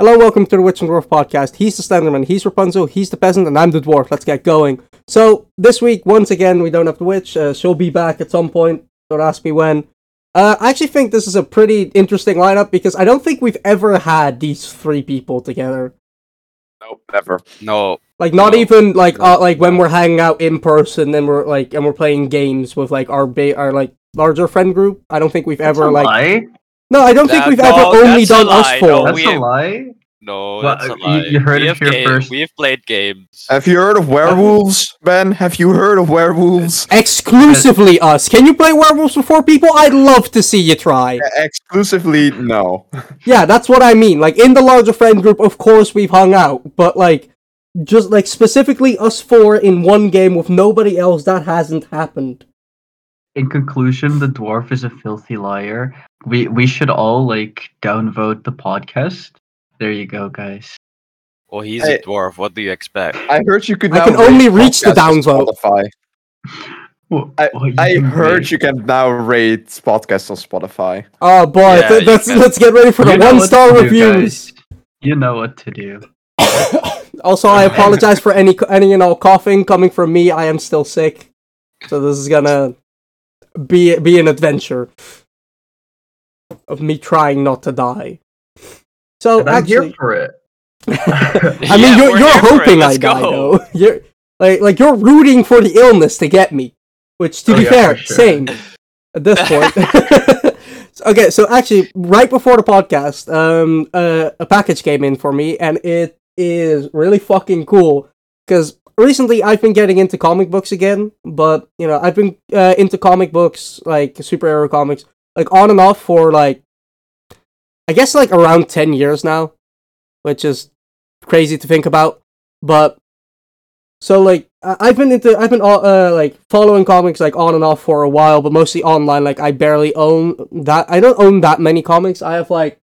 Hello, welcome to the Witch and Dwarf podcast. He's the Slenderman, he's Rapunzel, he's the peasant, and I'm the dwarf. Let's get going. So, this week, once again, we don't have the witch. Uh, she'll be back at some point. Don't ask me when. Uh, I actually think this is a pretty interesting lineup because I don't think we've ever had these three people together. Nope, never. No, Like, not No. even like No. uh, like when we're hanging out in person and we're like and we're playing games with like our ba- our like larger friend group. I don't think we've That's ever like lie. No, I don't think we've no, ever only that's a done us four. No, That's we a have- lie. no, Well, that's a uh, you- lie. you heard we it here ga- first. We have played games. Have you heard of werewolves, Ben? Have you heard of werewolves? Exclusively us. Can you play werewolves for four people? I'd love to see you try. Exclusively, no. Yeah, that's what I mean. Like in the larger friend group, of course we've hung out, but like just like specifically us four in one game with nobody else, that hasn't happened. In conclusion, the dwarf is a filthy liar. We we should all like downvote the podcast. There you go, guys. Well, he's Hey. a dwarf. What do you expect? I heard you could I now can only reach the podcasts on downvote. Spotify. Well, I, I heard rate- you can now rate podcasts on Spotify. Oh boy, Yeah, th- let's can- let's get ready for the You know one star to do, reviews. You know what to do. Also, I apologize for any any and all coughing coming from me. I am still sick, so this is gonna be be an adventure of me trying not to die. So And I'm actually, here for it. I mean, Yeah, you're, you're here for it. hoping I Let's die go. though. You're like like you're rooting for the illness to get me, which to Oh, be yeah, fair, sure. same at this point. okay, so actually, right before the podcast, um, uh, a package came in for me, and it is really fucking cool because recently I've been getting into comic books again, but you know I've been uh, into comic books like superhero comics like on and off for like I guess like around ten years now, which is crazy to think about. But so like I've been into I've been uh, like following comics like on and off for a while, but mostly online. Like I barely own that. I don't own that many comics. I have like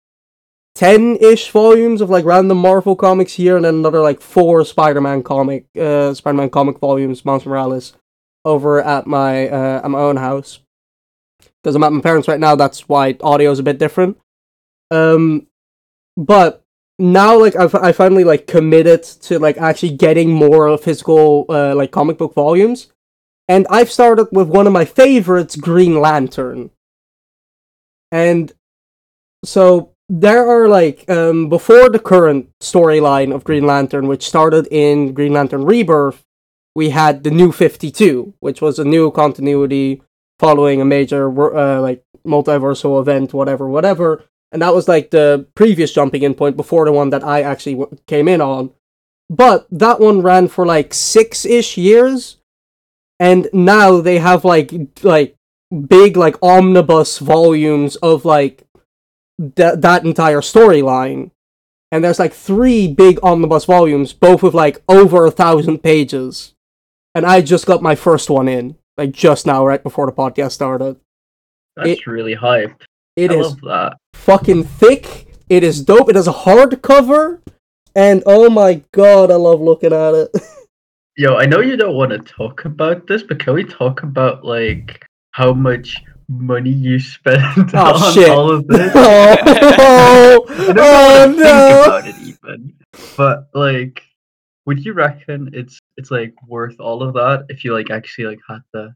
ten ish volumes of like random Marvel comics here, and then another like four Spider Man comic uh Spider Man comic volumes, Miles Morales, over at my uh at my own house. Because I'm at my parents right now. That's why audio is a bit different. Um, but now like I've I finally like committed to like actually getting more physical uh, like comic book volumes, and I've started with one of my favorites, Green Lantern. And so there are like um before the current storyline of Green Lantern, which started in Green Lantern Rebirth, we had the New Fifty Two, which was a new continuity following a major uh, like multiversal event, whatever, whatever and that was like the previous jumping in point before the one that I actually w- came in on. But that one ran for like six ish years, and now they have like like big like omnibus volumes of like that that entire storyline, and there's like three big omnibus volumes, both with like over a thousand pages, and I just got my first one in like just now, right before the podcast started. That's It- really hype. It I is love that. fucking thick. It is dope. It has a hardcover, and oh my god, I love looking at it. Yo, I know you don't want to talk about this, but can we talk about like how much money you spent Oh, on shit. all of this? oh, I don't oh want to think no! about it even. But like, would you reckon it's it's like worth all of that if you like actually like had to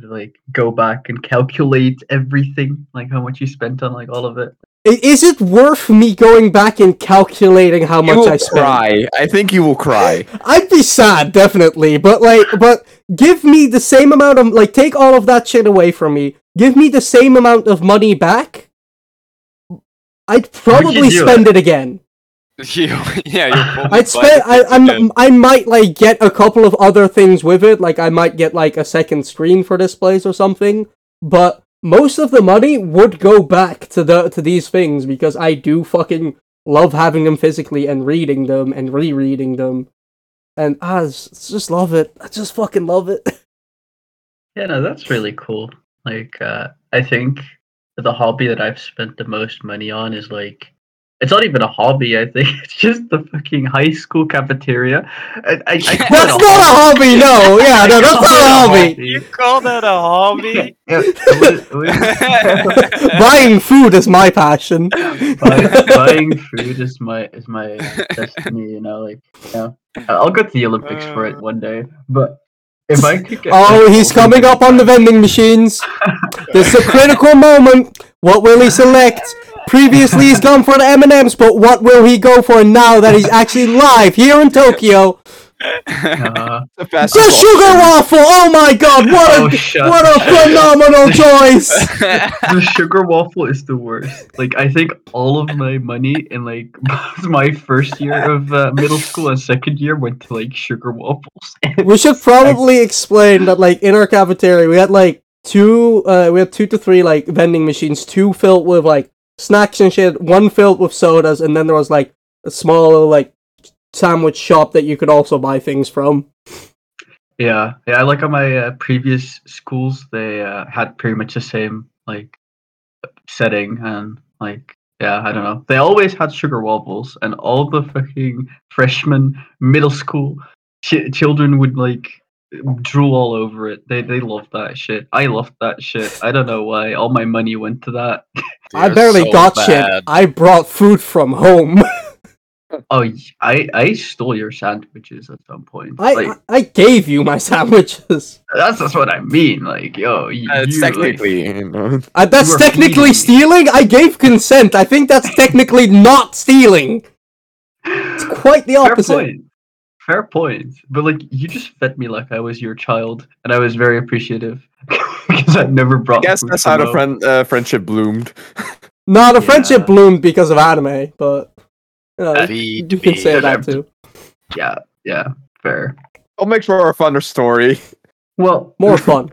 like go back and calculate everything, like how much you spent on like all of it? Is it worth me going back and calculating how You much I spent? cry. I think you will cry. I'd be sad, definitely, but like, but give me the same amount of like, take all of that shit away from me. Give me the same amount of money back. I'd probably spend it again. you, yeah, I'd spend. I, buy the ticket. I'm. I might like get a couple of other things with it. Like I might get like a second screen for this place or something. But most of the money would go back to the to these things because I do fucking love having them physically and reading them and rereading them. And I just, just love it. I just fucking love it. Yeah, no, that's really cool. Like, uh, I think the hobby that I've spent the most money on is like it's not even a hobby. I think it's just the fucking high school cafeteria. I, I, I call it That's not a hobby. No, yeah, no, that's not a hobby. You call that a hobby? Yeah, it was- it was- Buying food is my passion. buy, buying food is my is my uh, destiny. You know, like yeah. I'll go to the Olympics for it one day. But if I could get, Oh, he's coming up on the vending machines. This is a critical moment. What will he select? Previously, he's gone for the M&Ms, but what will he go for now that he's actually live here in Tokyo? Uh, The The sugar waffle! Oh my god, what a Oh, what a phenomenal choice! the sugar waffle is the worst. Like I think all of my money in like my first year of uh, middle school and second year went to like sugar waffles. We should probably explain that like in our cafeteria we had like two uh we had two to three like vending machines, two filled with like snacks and shit, one filled with sodas, and then there was like a small like sandwich shop that you could also buy things from. Yeah, yeah. Like on my uh, previous schools, they uh, had pretty much the same like setting and like yeah, I don't know. They always had sugar waffles, and all the fucking freshmen, middle school ch- children would like drool all over it. They they loved that shit. I loved that shit. I don't know why. All my money went to that. I barely so got shit. I brought food from home. Oh, I I stole your sandwiches at some point. I, like I I gave you my sandwiches. that's that's what I mean. Like yo, y- Uh, it's you, like- technically, you know. Uh, that's technically feeding stealing. I gave consent. I think that's technically not stealing. It's quite the Fair opposite. Point. Fair point. But like you just fed me like I was your child, and I was very appreciative because I never I brought. guess food that's from how the friend uh, friendship bloomed. No, the friendship bloomed because of anime, but you, know, Feed you can say that too. Yeah, yeah, fair. I'll make for a funner story. Well, More fun.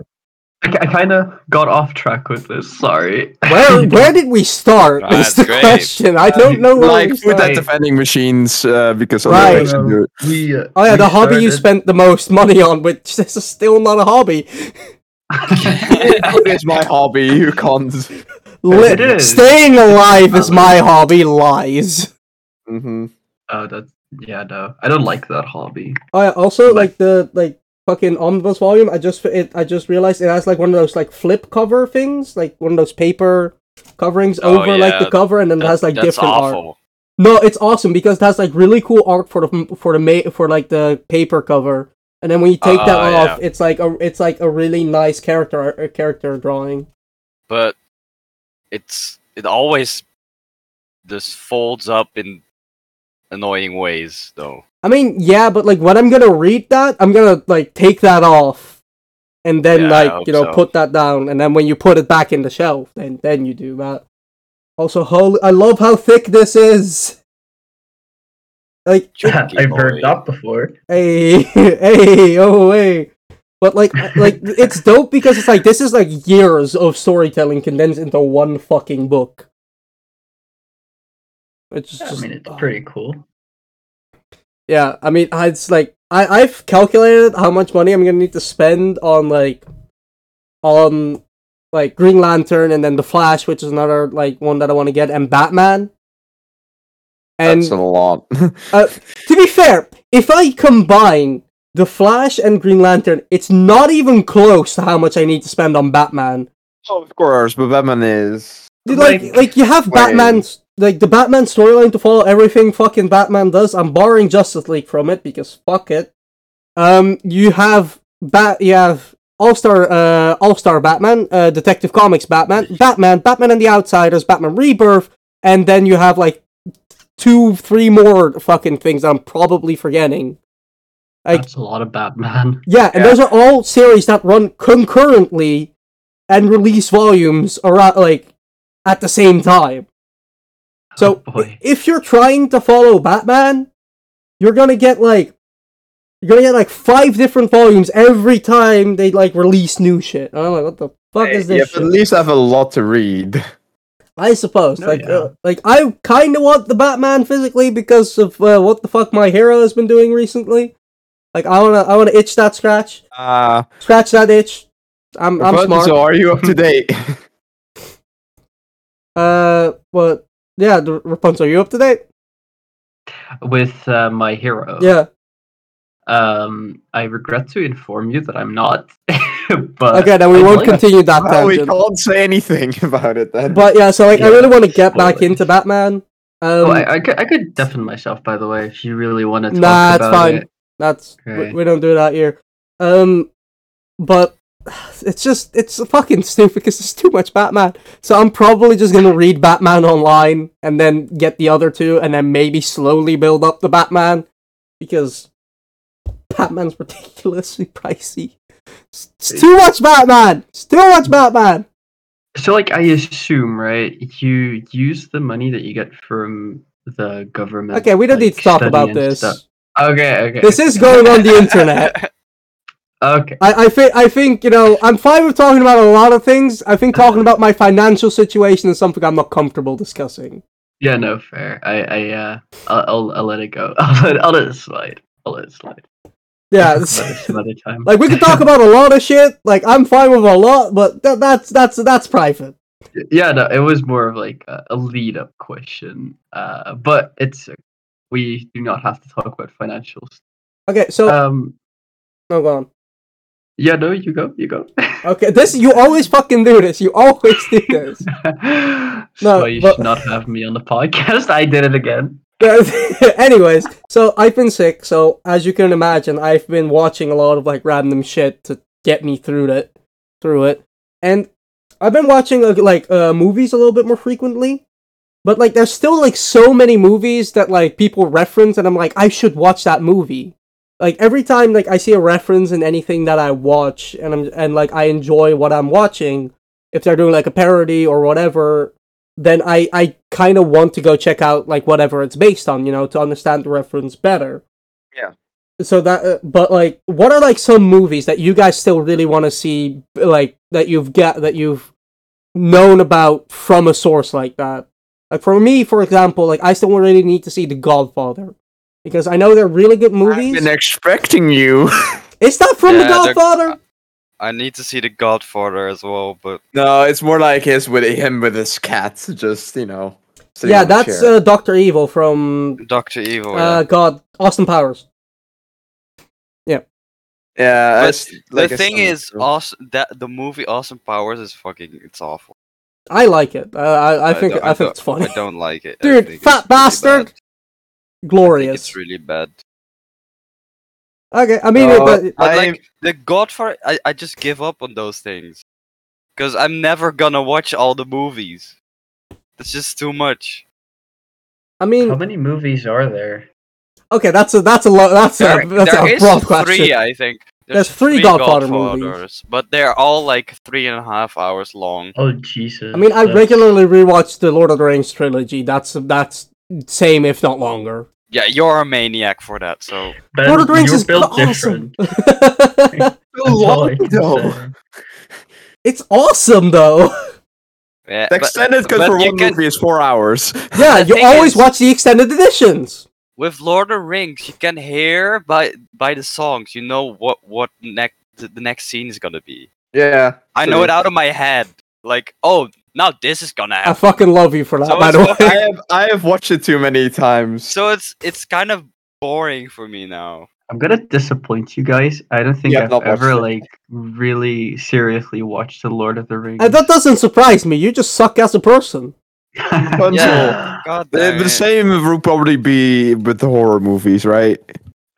I, I kind of got off track with this. Sorry. Where where did we start? Oh, is that's the great. question. I don't know where like we food at started. the vending machines uh, because Right. otherwise you do it. we, uh, Oh yeah, we the hobby you spent the most money on, which this is still not a hobby. Food is my hobby. You can't. Li- it is. Staying alive is my hobby. Lies. hmm Oh, that's yeah. No, I don't like that hobby. I yeah, also like the like fucking omnibus volume. I just it I just realized it has like one of those like flip cover things, like one of those paper coverings Oh, over like the cover, and then it has like that's different art. No, it's awesome because it has like really cool art for the for the ma- for like the paper cover, and then when you take that Ah, off, it's like a it's like a really nice character character drawing. But it's it always just folds up in annoying ways, though. I mean, yeah, but like when I'm gonna read that, I'm gonna like take that off, and then Yeah, like you know so. put that down, and then when you put it back in the shelf, then then you do that. Also, holy, I love how thick this is. Like, I've heard that before. hey, hey, oh hey. But like, like it's dope because it's like this is like years of storytelling condensed into one fucking book. It's Yeah, I mean, it's oh. pretty cool. Yeah, I mean, I- it's like I I've calculated how much money I'm gonna need to spend on like on like Green Lantern and then the Flash, which is another like one that I want to get, and Batman. And That's a lot. uh, to be fair, if I combine the Flash and Green Lantern, it's not even close to how much I need to spend on Batman. Oh, of course, but Batman is. Dude, like, Like- like you have Wait. Batman's like the Batman storyline to follow everything fucking Batman does. I'm borrowing Justice League from it because fuck it. Um, you have Bat, you have All Star, uh, All Star Batman, uh, Detective Comics Batman, Batman, Batman and the Outsiders, Batman Rebirth, and then you have like two, three more fucking things I'm probably forgetting. Like- That's a lot of Batman. Yeah, and Yeah. those are all series that run concurrently and release volumes around like at the same time. So Oh, if you're trying to follow Batman, you're gonna get like you're gonna get like five different volumes every time they like release new shit. And I'm like, what the fuck is Yeah, this? but at least I have a lot to read. I suppose. No, like, yeah. uh, like I kind of want the Batman physically because of uh, what the fuck my hero has been doing recently. Like, I wanna, I wanna itch that scratch, Uh, scratch that itch. I'm, I'm smart. So are you up to date? Uh, what? Yeah, the Rapunzel. Are you up to date? with uh, my hero. Yeah. Um, I regret to inform you that I'm not. but Okay, then we I'd won't like- continue that Well, we can't say anything about it then. But yeah, so like I really want to get back spoilers. into Batman. Um, Oh, I, I, could, I could defend myself, by the way, if you really want to talk Nah, it's fine. it. That's we, we don't do that here. Um, but it's just it's fucking stupid because there's too much Batman. So I'm probably just gonna read Batman online and then get the other two, and then maybe slowly build up the Batman because Batman's ridiculously pricey. It's, too much Batman. It's too much Batman. So, like, I assume, right? You use the money that you get from the government. Okay, we don't like, need to talk about this. stuff. Okay, okay. This is going on the internet. Okay. I, I think I think you know I'm fine with talking about a lot of things. I think talking about my financial situation is something I'm not comfortable discussing. Yeah, no, fair. I, I, uh, I'll, I'll, I'll let it go. I'll let, I'll let it slide. I'll let it slide. Yeah, Talk it's- about some other time. like we can talk about a lot of shit. Like I'm fine with a lot, but th- that's that's that's private. yeah, no, it was more of like a, a lead up question. Uh, but it's we do not have to talk about financials. Okay, so Um, oh, go on. Yeah, no, you go, you go. Okay, this you always fucking do this. You always do this. so you but- should not have me on the podcast. I did it again. Anyways, so I've been sick. So as you can imagine, I've been watching a lot of like random shit to get me through it, through it, and I've been watching like uh, movies a little bit more frequently. But like, there's still like so many movies that like people reference, and I'm like, I should watch that movie. Like every time like I see a reference in anything that I watch, and I'm and like I enjoy what I'm watching, if they're doing like a parody or whatever, then I I kind of want to go check out like whatever it's based on, you know, to understand the reference better. Yeah. So that, uh, but like, what are like some movies that you guys still really want to see, like that you've got that you've known about from a source like that? Like for me, for example, like I still really need to see The Godfather because I know they're really good movies. I've been expecting you. it's not from Yeah, The they're- Godfather? I need to see the Godfather as well, but no, it's more like his with him with his cats, just you know. Yeah, that's uh, Doctor Evil from Doctor Evil. uh, yeah. God Austin Powers. yeah. but that's like the thing is, flu. awesome, that the movie Austin Powers is fucking. It's awful. I like it. Uh, I I think don't- I, think don't- it's funny. I don't like it. Dude, think fat bastard. bad. I think Glorious. it's really bad. Okay, I mean, No, but, But I- like the Godfather, I, I just give up on those things because I'm never gonna watch all the movies. That's just too much. I mean, How many movies are there? okay, that's a that's a lo- that's There, a that's there a is broad question. three, I think. There's three Godfather movies. but they're all like three and a half hours long. Oh Jesus! I mean, I that's- regularly rewatch the Lord of the Rings trilogy. That's that's same if not longer. Yeah, you're a maniac for that. So Ben, Lord of the Rings is built awesome. different. So That's all I long, though. it's awesome though. yeah, The extended cut but for one can- movie is four hours. yeah, you always is- watch the extended editions. with Lord of the Rings, you can hear by by the songs. You know what what next the, the next scene is gonna be. Yeah. I know it out of my head. Like, oh, now this is gonna I fucking love you for that, So by the way. I have I have watched it too many times. So it's it's kind of boring for me now. I'm gonna disappoint you guys. I don't think You have I've ever it. like really seriously watched The Lord of the Rings. And that doesn't surprise me. You just suck as a person. Yeah. God The, damn the it. same would probably be with the horror movies, right?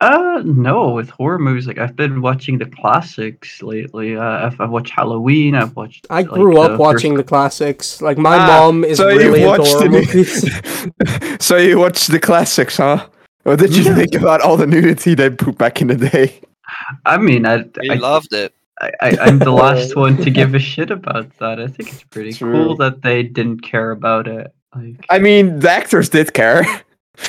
Uh, no, with horror movies, like I've been watching the classics lately. Uh, I've, I've watched Halloween. I've watched. I like, grew up the watching first- the classics. Like my Ah, mom is so really you into watched horror the movies. so you watched the classics, huh? What did you Yeah. think about all the nudity they put back in the day? I mean, I, I, loved it. I, I, I'm the last one to give a shit about that. I think it's pretty True. cool that they didn't care about it. Like, I mean, the actors did care.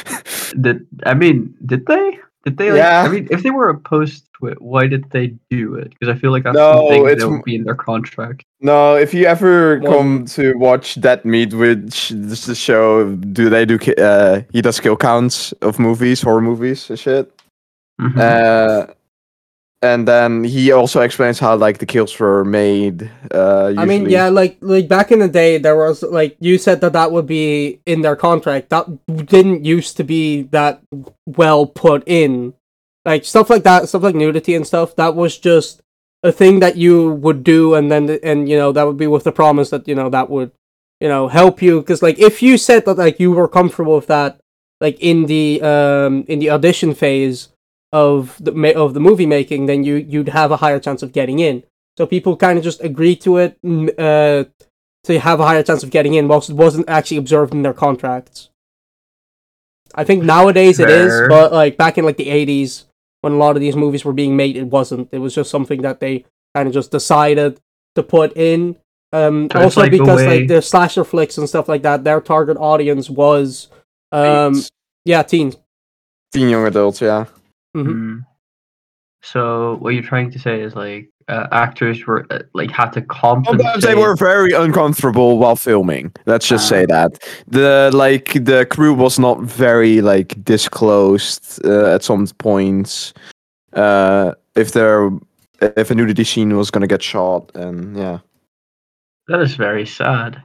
did I mean, did they? Did they? Like, Yeah. I mean, if they were opposed to it, why did they do it? Because I feel like that's No, something it's that m- would be in their contract. no, if you ever Well- come to watch Dead Meat, which is the show, do they do? Uh, he does kill counts of movies, horror movies, and shit. Mhm. Uh, and then he also explains how like the kills were made. Uh, I mean, yeah, like like back in the day, there was like you said that that would be in their contract. That didn't used to be that well put in, like stuff like that, stuff like nudity and stuff. That was just a thing that you would do, and then and you know that would be with the promise that you know that would you know help you because like if you said that like you were comfortable with that, like in the um in the audition phase of the ma- of the movie making, then you you'd have a higher chance of getting in. So people kind of just agreed to it mm, uh, to have a higher chance of getting in, whilst it wasn't actually observed in their contracts. I think nowadays it is, Fair. but like back in like the eighties, when a lot of these movies were being made, it wasn't. It was just something that they kind of just decided to put in. Um, So also like a because way- like the slasher flicks and stuff like that, their target audience was um Teens. yeah teens. teen young adults. Yeah. Mhm. Mm. So what you're trying to say is like uh, actors were uh, like had to compensate. Sometimes they were very uncomfortable while filming. Let's just say Ah. that the like the crew was not very like disclosed uh, at some points. Uh, if there if a nudity scene was gonna get shot, and yeah, That is very sad.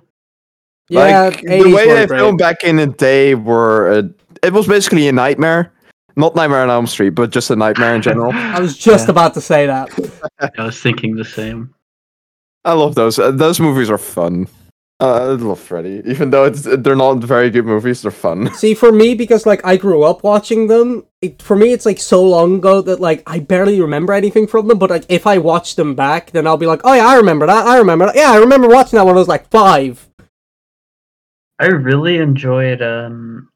Yeah, like the way they filmed back in the day were uh, it was basically a nightmare. Not Nightmare on Elm Street, but just a nightmare in general. I was just Yeah. about to say that. I was thinking the same. I love those. Uh, those movies are fun. Uh, I love Freddy, even though it's they're not very good movies. They're fun. See, for me, because like I grew up watching them, it, for me it's like so long ago that like I barely remember anything from them. But like if I watch them back, then I'll be like, oh yeah, I remember that. I remember that. Yeah, I remember watching that when I was like five. I really enjoyed. um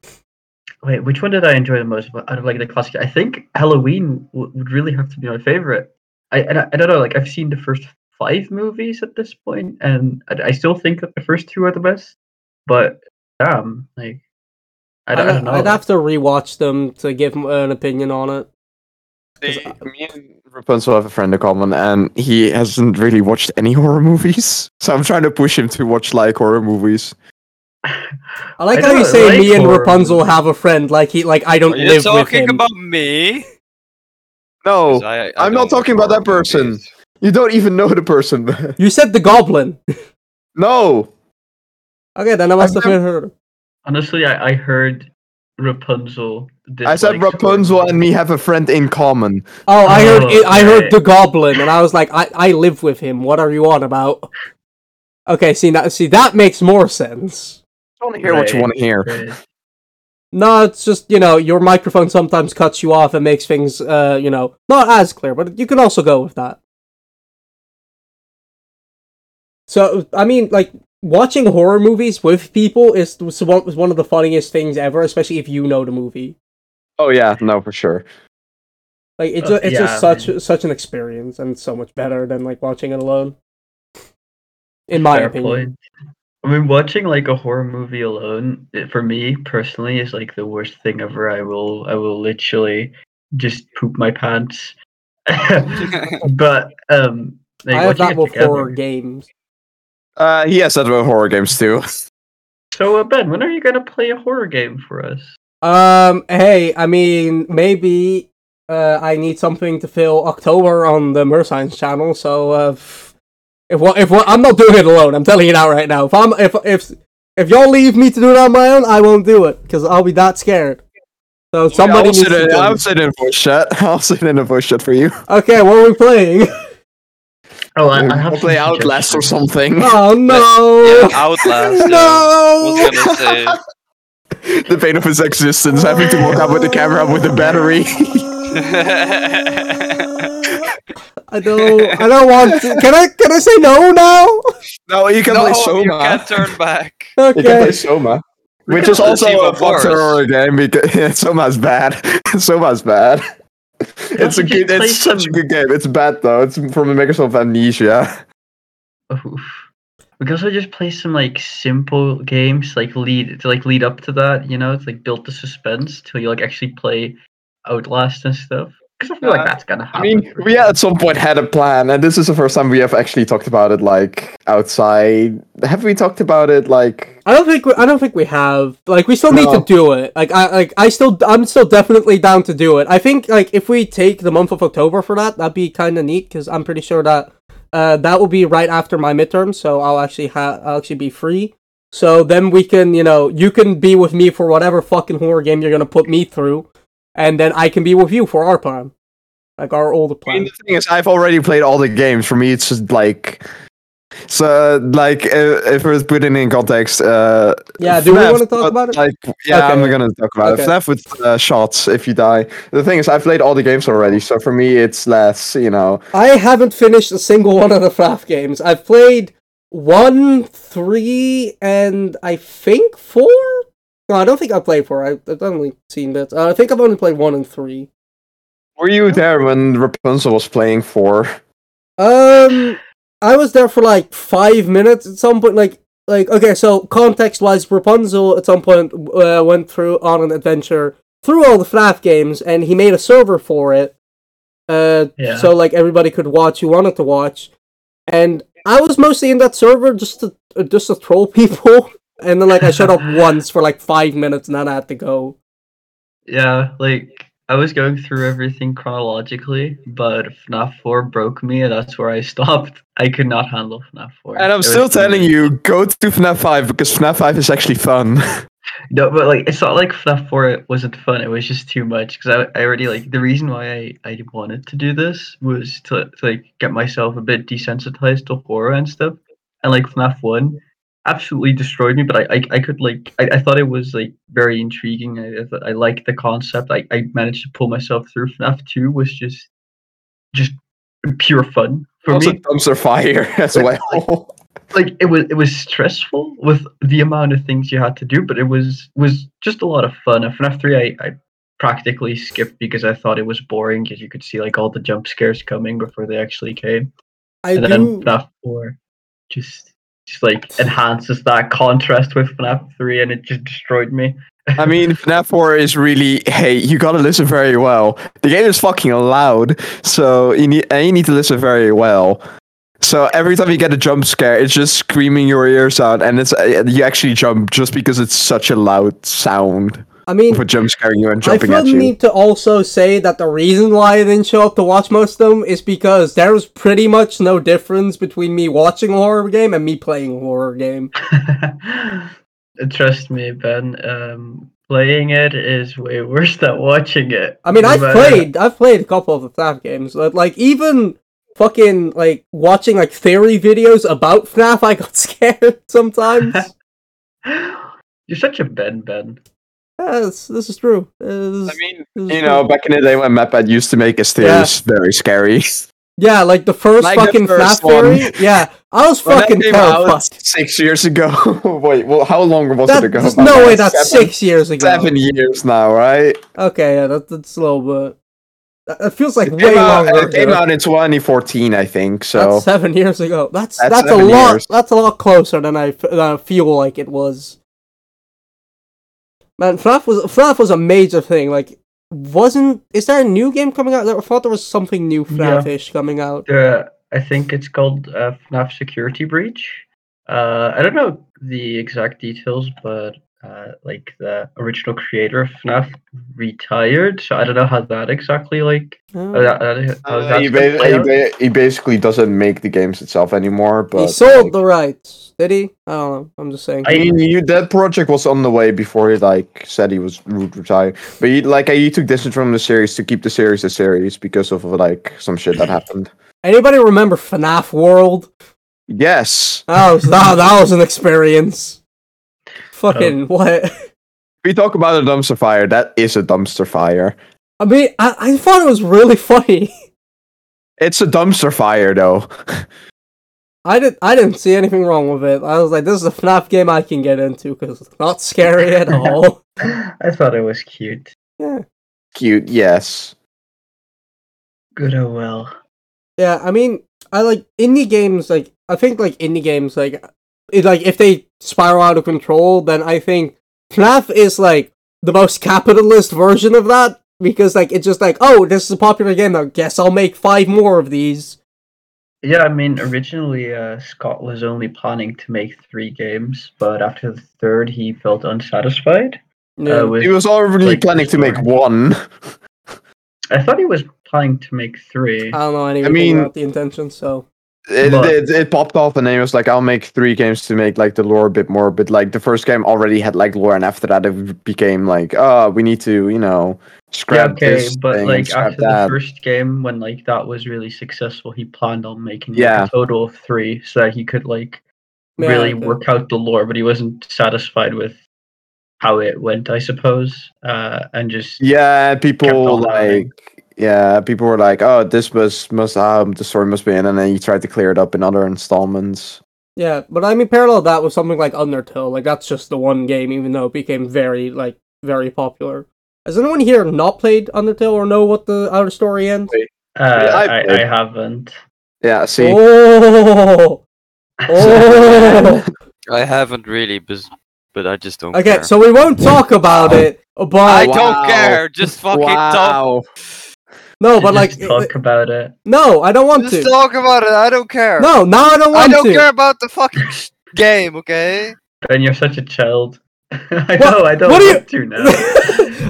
Wait, which one did I enjoy the most out of like the classic? I think Halloween w- would really have to be my favorite. I, and I I don't know. Like I've seen the first five movies at this point, and I, I still think that the first two are the best. But damn, like I, don't- I I'd, don't know. I'd have to rewatch them to give an opinion on it. See, me and Rapunzel have a friend in common, and he hasn't really watched any horror movies. So I'm trying to push him to watch like horror movies. I like I how you say like me and Rapunzel have a friend. Like he, like I don't Are you live with him. talking about me? No, I- I I'm don't talking about that person. movies. you don't even know the person. You said the Goblin. no, Okay, then I must I've have heard. Honestly, I, I heard Rapunzel. I said dislikes horror Rapunzel and me have a friend in common. Oh, I heard. Oh, it, I heard the Goblin, and I was like, I, I live with him. What are you on about? Okay, see now, see that makes more sense. I want to hear what you want to hear. right. No, it's just you know your microphone sometimes cuts you off and makes things uh you know not as clear, but you can also go with that. So I mean, like watching horror movies with people is was one was one of the funniest things ever, especially if you know the movie. Oh yeah, no, for sure. Like it's Uh, just, it's yeah, just such man. such an experience and so much better than like watching it alone. In my Fair opinion. point. I mean, watching like a horror movie alone, it, for me personally, is like the worst thing ever. I will, I will literally just poop my pants. but um, like, I have watching that with together- horror games. Uh, he has that with horror games too. So uh, Ben, when are you gonna play a horror game for us? Um, hey, I mean, maybe uh, I need something to fill October on the Merscience channel. So uh, f- if what if what I'm not doing it alone, I'm telling you now right now. If I'm if if if y'all leave me to do it on my own, I won't do it because I'll be that scared. So somebody I'll needs sit, to. in, I'll me. sit in voice chat. I'll sit in a voice chat for you. Okay, what are we playing? Oh, I, I have I'll play Outlast or something. oh no! Yeah, Outlast. yeah. no! was gonna say. the pain of his existence, having to walk out with the camera with the battery. I don't. I don't want. To. Can I? Can I say no now? no, you can no, play you Soma. can't turn back. You can Okay. play Soma. Which is also a boxer horror game because Soma's bad. Soma's bad. It's a good. just play It's such a good game. It's bad though. It's from the makers of Amnesia. Oof. We can also just play some like simple games, like lead to like lead up to that. You know, it's like build the suspense till you like actually play Outlast and stuff. Because I feel like Uh, that's gonna happen. I mean, we at some point had a plan, and this is the first time we have actually talked about it like outside. Have we talked about it like? I don't think we, I don't think we have. Like we still need to do it. Like I like I still I'm still definitely down to do it. I think like if we take the month of October for that, that'd be kind of neat because I'm pretty sure that uh that will be right after my midterm, so I'll actually have I'll actually be free. So then we can you know you can be with me for whatever fucking horror game you're gonna put me through, and then I can be with you for our plan, like our older I mean, plan. the thing is, I've already played all the games. For me, it's just like. So, like, uh, if we're putting in context, uh, Yeah, do we want to talk about it? Like, yeah, I'm Okay. gonna talk about Okay. it. FNAF with uh, shots if you die. The thing is, I've played all the games already, so for me, it's less, you know. I haven't finished a single one of the FNAF games. I've played one, three, and I think four. No, I don't think I played four. I, I've only seen bits. Uh, I think I've only played one and three. Were you there when Rapunzel was playing four? Um, I was there for like five minutes at some point. Like, like okay, so context wise, Rapunzel at some point uh, went through on an adventure through all the FNAF games, and he made a server for it. Uh, Yeah. so like everybody could watch who wanted to watch, and I was mostly in that server just to uh, just to troll people. And then like I shut up once for like five minutes, and then I had to go. Yeah, like I was going through everything chronologically, but FNAF 4 broke me, and that's where I stopped. I could not handle FNAF 4. And I'm It still telling much. you, go to FNAF 5 because FNAF 5 is actually fun. No, but like it's not like FNAF 4 It wasn't fun. It was just too much because I, I already like the reason why I, I wanted to do this was to, to like get myself a bit desensitized to horror and stuff. And like FNAF 1 absolutely destroyed me, but I I, I could like I, I thought it was like very intriguing. I I, I liked the concept. I, I managed to pull myself through. FNAF 2 was just just pure fun for also, me. dumpster fire as Like- well. like it was it was stressful with the amount of things you had to do, but it was was just a lot of fun. And FNAF three, I, I practically skipped because I thought it was boring because you could see like all the jump scares coming before they actually came. I and do. then FNAF four just just like enhances that contrast with FNAF three, and it just destroyed me. I mean, FNAF 4 is really, hey, you gotta listen very well. The game is fucking loud, so you need, and you need to listen very well. So every time you get a jump scare, it's just screaming your ears out, and it's uh, you actually jump just because it's such a loud sound I mean, for jump scaring you and I jumping feel at the you. need to also say that the reason why I didn't show up to watch most of them is because there's pretty much no difference between me watching a horror game and me playing a horror game. Trust me, Ben. Um, playing it is way worse than watching it. I mean, No I've matter- played, I've played a couple of the FNAF games, but like even fucking like watching like theory videos about FNAF, I got scared sometimes. You're such a Ben, Ben. Yes, this is true. Uh, this I mean, you true. know, back in the day when MatPat used to make his theories very scary. yeah, like the first Like the fucking first FNAF one. theory. Yeah, I was fucking terrified. six years ago. Wait, well, how long was That, it ago? there's no way that's Seven- six years ago. Seven years now, right? Okay, yeah, that, that's a little bit. It feels like It way out, longer. it came ago. out in 2014, I think. So That's seven years ago. That's That's that's, a lot. years. That's a lot closer than I, than I feel like it was. Man, FNAF was FNAF was a major thing. Like, wasn't is there a new game coming out? I thought there was something new Yeah. FNAF-ish coming out. The I think it's called uh, FNAF Security Breach. Uh, I don't know the exact details, but uh, like the original creator of FNAF retired, so I don't know how that exactly like. Oh. How that, that- how uh, that's he, ba- he, out. ba- he basically doesn't make the games itself anymore. But he sold like, the rights, did he? I don't know. I'm just saying. I mean, you, that project was on the way before he like said he was would retire. But he like he took distance from the series to keep the series a series because of like some shit that happened. Anybody remember FNAF World? Yes, That was that, that was an experience. Fucking Oh. what? we talk about a dumpster fire. That is a dumpster fire. I mean, I, I thought it was really funny. It's a dumpster fire, though. I didn't I didn't see anything wrong with it. I was like, this is a FNAF game I can get into because it's not scary at all. I thought it was cute. yeah, Cute, yes. Good or well. yeah. I mean, I like indie games. Like, I think like indie games, like, it, like if they spiral out of control, then I think FNAF is like the most capitalist version of that. because like it's just like oh this is a popular game now. Guess I'll make five more of these. Yeah, I mean, originally uh, Scott was only planning to make three games, but after the third, he felt unsatisfied. Yeah. Uh, with, He was already like, planning to make one. I thought he was planning to make three. I don't know anything mean- about the intention, so It, But- it, it popped off and then he was like, I'll make three games to make like the lore a bit more. But like the first game already had like lore, and after that it became like, oh, we need to, you know, scrap yeah, scrap okay, this but thing, like scrap after that. the first game, when like that was really successful, he planned on making like, Yeah. a total of three, so that he could like Yeah, really okay. work out the lore. But he wasn't satisfied with how it went, I suppose, uh, and just Yeah, people on adding. like yeah, people were like, oh, this was must um the story must be in, and then he tried to clear it up in other installments. yeah. But I mean, parallel that with something like Undertale, like that's just the one game, even though it became very like very popular. Has anyone here not played Undertale or know what the outer story ends? uh, I've I, played. I haven't. Yeah, see, Oh, oh. I haven't really, but but I just don't. okay, care. so we won't talk about it, but I don't care. Just fucking talk. wow. No, To but like, just talk about it. no, I don't want Just to. talk about it. I don't care. No, now I don't want to. I don't to. care about the fucking game. Okay. Ben, you're such a child. I What- know, I don't what do you- want to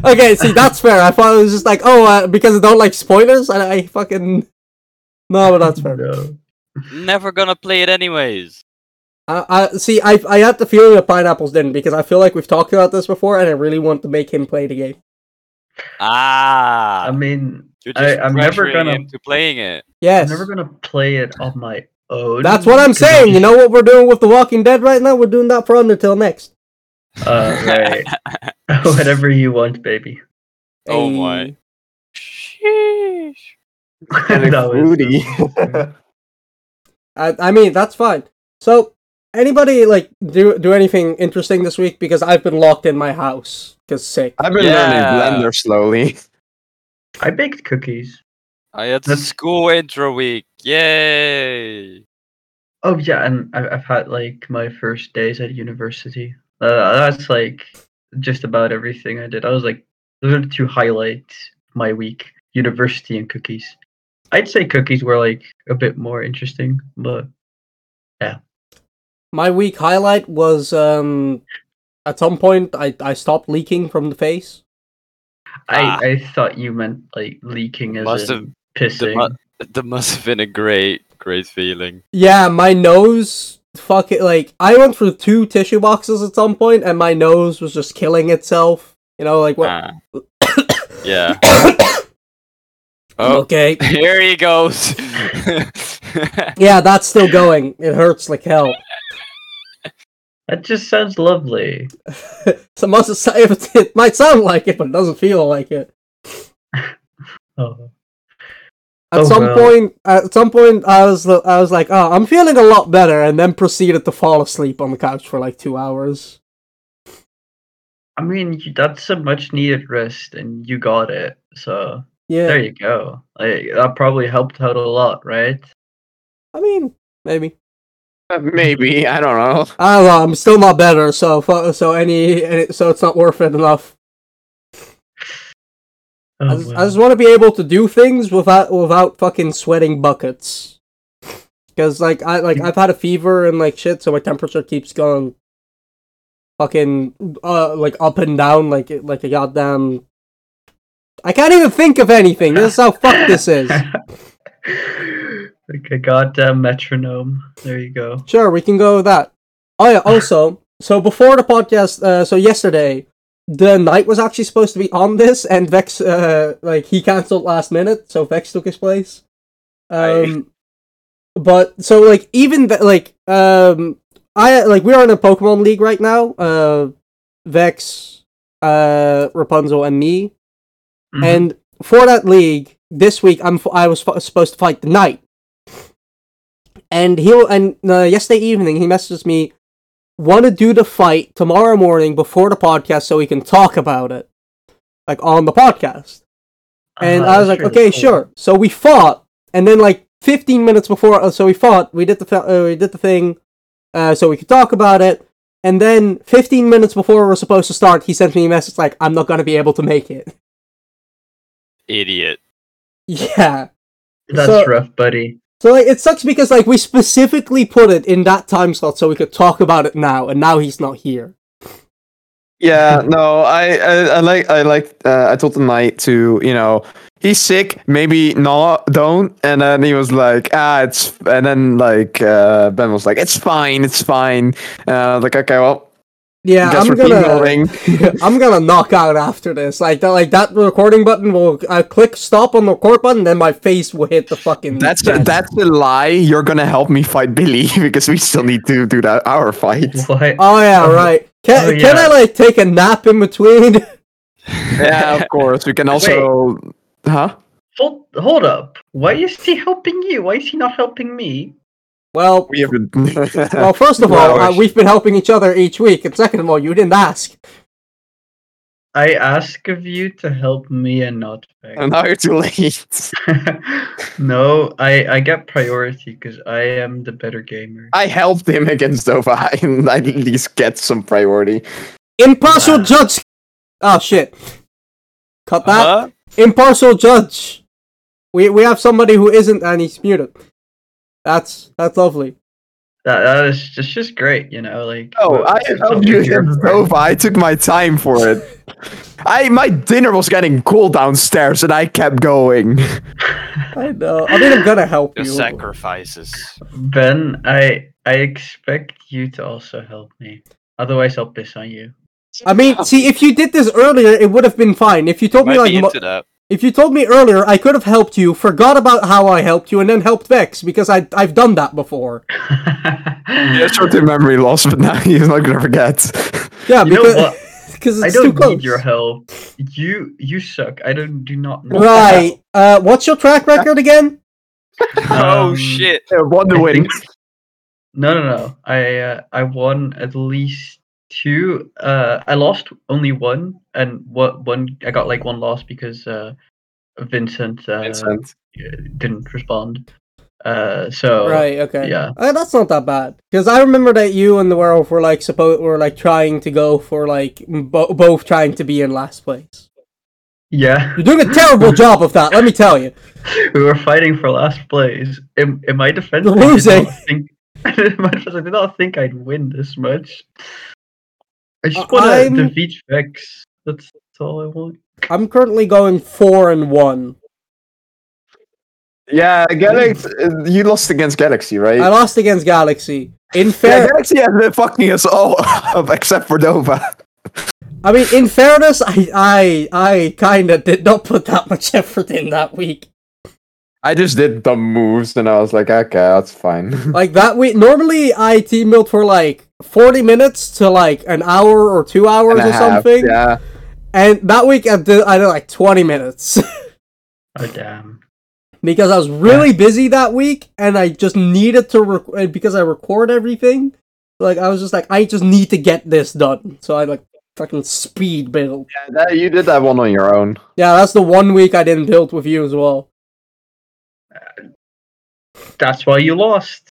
now. okay, see, that's fair. I thought it was just like, oh, uh, because I don't like spoilers, and I fucking. No, but that's fair. No. Never gonna play it anyways. I, I see. I I had the feeling that pineapples didn't because I feel like we've talked about this before, and I really want to make him play the game. Ah. I mean, You're I- just I'm never gonna- him to playing it. Yes, I'm never gonna play it on my own. that's what I'm 'cause I saying. You know what we're doing with The Walking Dead right now? We're doing that for Undertale next. Uh, right. Whatever you want, baby. Oh my. Hey. Sheesh. Kinda That. I I mean that's fine. So anybody like do do anything interesting this week? Because I've been locked in my house because sick. I've been Yeah. learning Blender slowly. I baked cookies. I had That's- school intro week. Yay! Oh yeah, and I- I've had like my first days at university. Uh, that's like just about everything I did. I was like, those are the two highlights my week: university and cookies. I'd say cookies were like a bit more interesting, but yeah. My week highlight was um at some point I I stopped leaking from the face. Ah. I I thought you meant like leaking as Must in pissing. mu- That must have been a great, great feeling. Yeah, my nose fuck it like I went through two tissue boxes at some point and my nose was just killing itself. You know, like what Ah. yeah. Oh, Okay. here he goes. Yeah, that's still going. It hurts like hell. That just sounds lovely. so must have, it, it might sound like it, but it doesn't feel like it. Oh. At Oh, some well. point, at some point, I was I was like, oh, I'm feeling a lot better, and then proceeded to fall asleep on the couch for like two hours. I mean, you- that's a much needed rest, and you got it. So Yeah, there you go. Like, that probably helped out a lot, right? I mean, maybe. Uh, Maybe I don't know. I don't know. I'm still not better, so so any, any so it's not worth it enough. Oh, I just, I just want to be able to do things without without fucking sweating buckets. Cause like I like I've had a fever and like shit, so my temperature keeps going fucking uh like up and down like it- like a goddamn. I can't even think of anything. This is how fuck this is. like a goddamn metronome. There you go. Sure, we can go with that. Oh yeah. Also, so before the podcast, uh, so yesterday, the night was actually supposed to be on this, and Vex, uh, like he canceled last minute, so Vex took his place. Um, but so like even like um, I like we're in a Pokemon League right now. Uh, Vex, uh, Rapunzel, and me, Mhm. and for that league this week, I'm f- I was f- supposed to fight the knight, and he and uh, yesterday evening he messaged me, want to do the fight tomorrow morning before the podcast so we can talk about it, like on the podcast. And Ah, I was like, really okay, cool. sure. So we fought, and then like 15 minutes before, uh, so we fought. We did the uh, we did the thing, uh, so we could talk about it. And then 15 minutes before we were supposed to start, he sent me a message like, "I'm not gonna be able to make it." idiot. Yeah. That's So- rough, buddy. So like it sucks because like we specifically put it in that time slot so we could talk about it now, and now he's not here. Yeah, no, I, I, I like, I like, uh, I told the knight to, you know, he's sick, maybe not, don't. And then he was like, ah, it's, and then like, uh, Ben was like, it's fine, it's fine. Uh, like, okay, well, Yeah, guess I'm gonna team I'm gonna knock out after this. Like that, like that recording button will I click stop on the record button, then my face will hit the fucking. That's a, that's a lie. You're gonna help me fight Billy because we still need to do that our fight. What? Oh yeah, Oh, right. Can oh, can. I like take a nap in between? Yeah, of course. We can also, huh? Hold, hold up. Why is he helping you? Why is he not helping me? Well, We haven't. well, first of all, uh, we've been helping each other each week, and second of all, you didn't ask. I ask of you to help me and not Vex. and now you're too late. no, I I get priority because I am the better gamer. I helped him against Dova, and I at least get some priority. Impartial Wow. judge. Oh shit! Cut that. Huh? Impartial judge. We we have somebody who isn't, and he's muted. That's that's lovely. That that is just just great, you know. Like Oh, I helped you here against. I took my time for it. I my dinner was getting cool downstairs, and I kept going. I know. I mean, I'm gonna help The you. sacrifices. Ben, I I expect you to also help me. Otherwise, I'll piss on you. I mean, see, if you did this earlier, it would have been fine. If you told me Might like, be mo- that. If you told me earlier, I could have helped you, forgot about how I helped you, and then helped Vex because I I've done that before. He has short-term memory loss, but now he's not gonna forget. Yeah, You know because what? because I it's too don't close. need your help. You you suck. I don't do not know. Right. Uh, what's your track record again? oh Um, shit! Yeah, one to I win. No, no, no. I uh, I won at least two. Uh, I lost only one, and what one I got like one loss because uh, Vincent, uh, Vincent. didn't respond. Uh, so Right. Okay. yeah. Uh, that's not that bad because I remember that you and the werewolf were like supposed were like trying to go for like bo- both trying to be in last place. Yeah, You're doing a terrible job of that. Let me tell you. we were fighting for last place. In, in my defense, You're I did losing. not think. in my defense, I did not think I'd win this much. I just want to I'm- defeat Vex. That's, that's all I want. I'm currently going four and one. Yeah, Galaxy. Uh, you lost against Galaxy, right? I lost against Galaxy. In yeah, Galaxy has been fucking us all up except for Dova. I mean, in fairness, I I I kind of did not put that much effort in that week. I just did dumb moves, and I was like, okay, that's fine. Like that week, normally I team built for like forty minutes to like an hour or two hours And a or half, something. Yeah. And that week I did I did like twenty minutes Oh damn. because I was really busy that week, and I just needed to rec- because I record everything. Like I was just like I just need to get this done, so I like fucking speed build. yeah that, you did that one on your own. Yeah, that's the one week I didn't build with you as well. That's why you lost.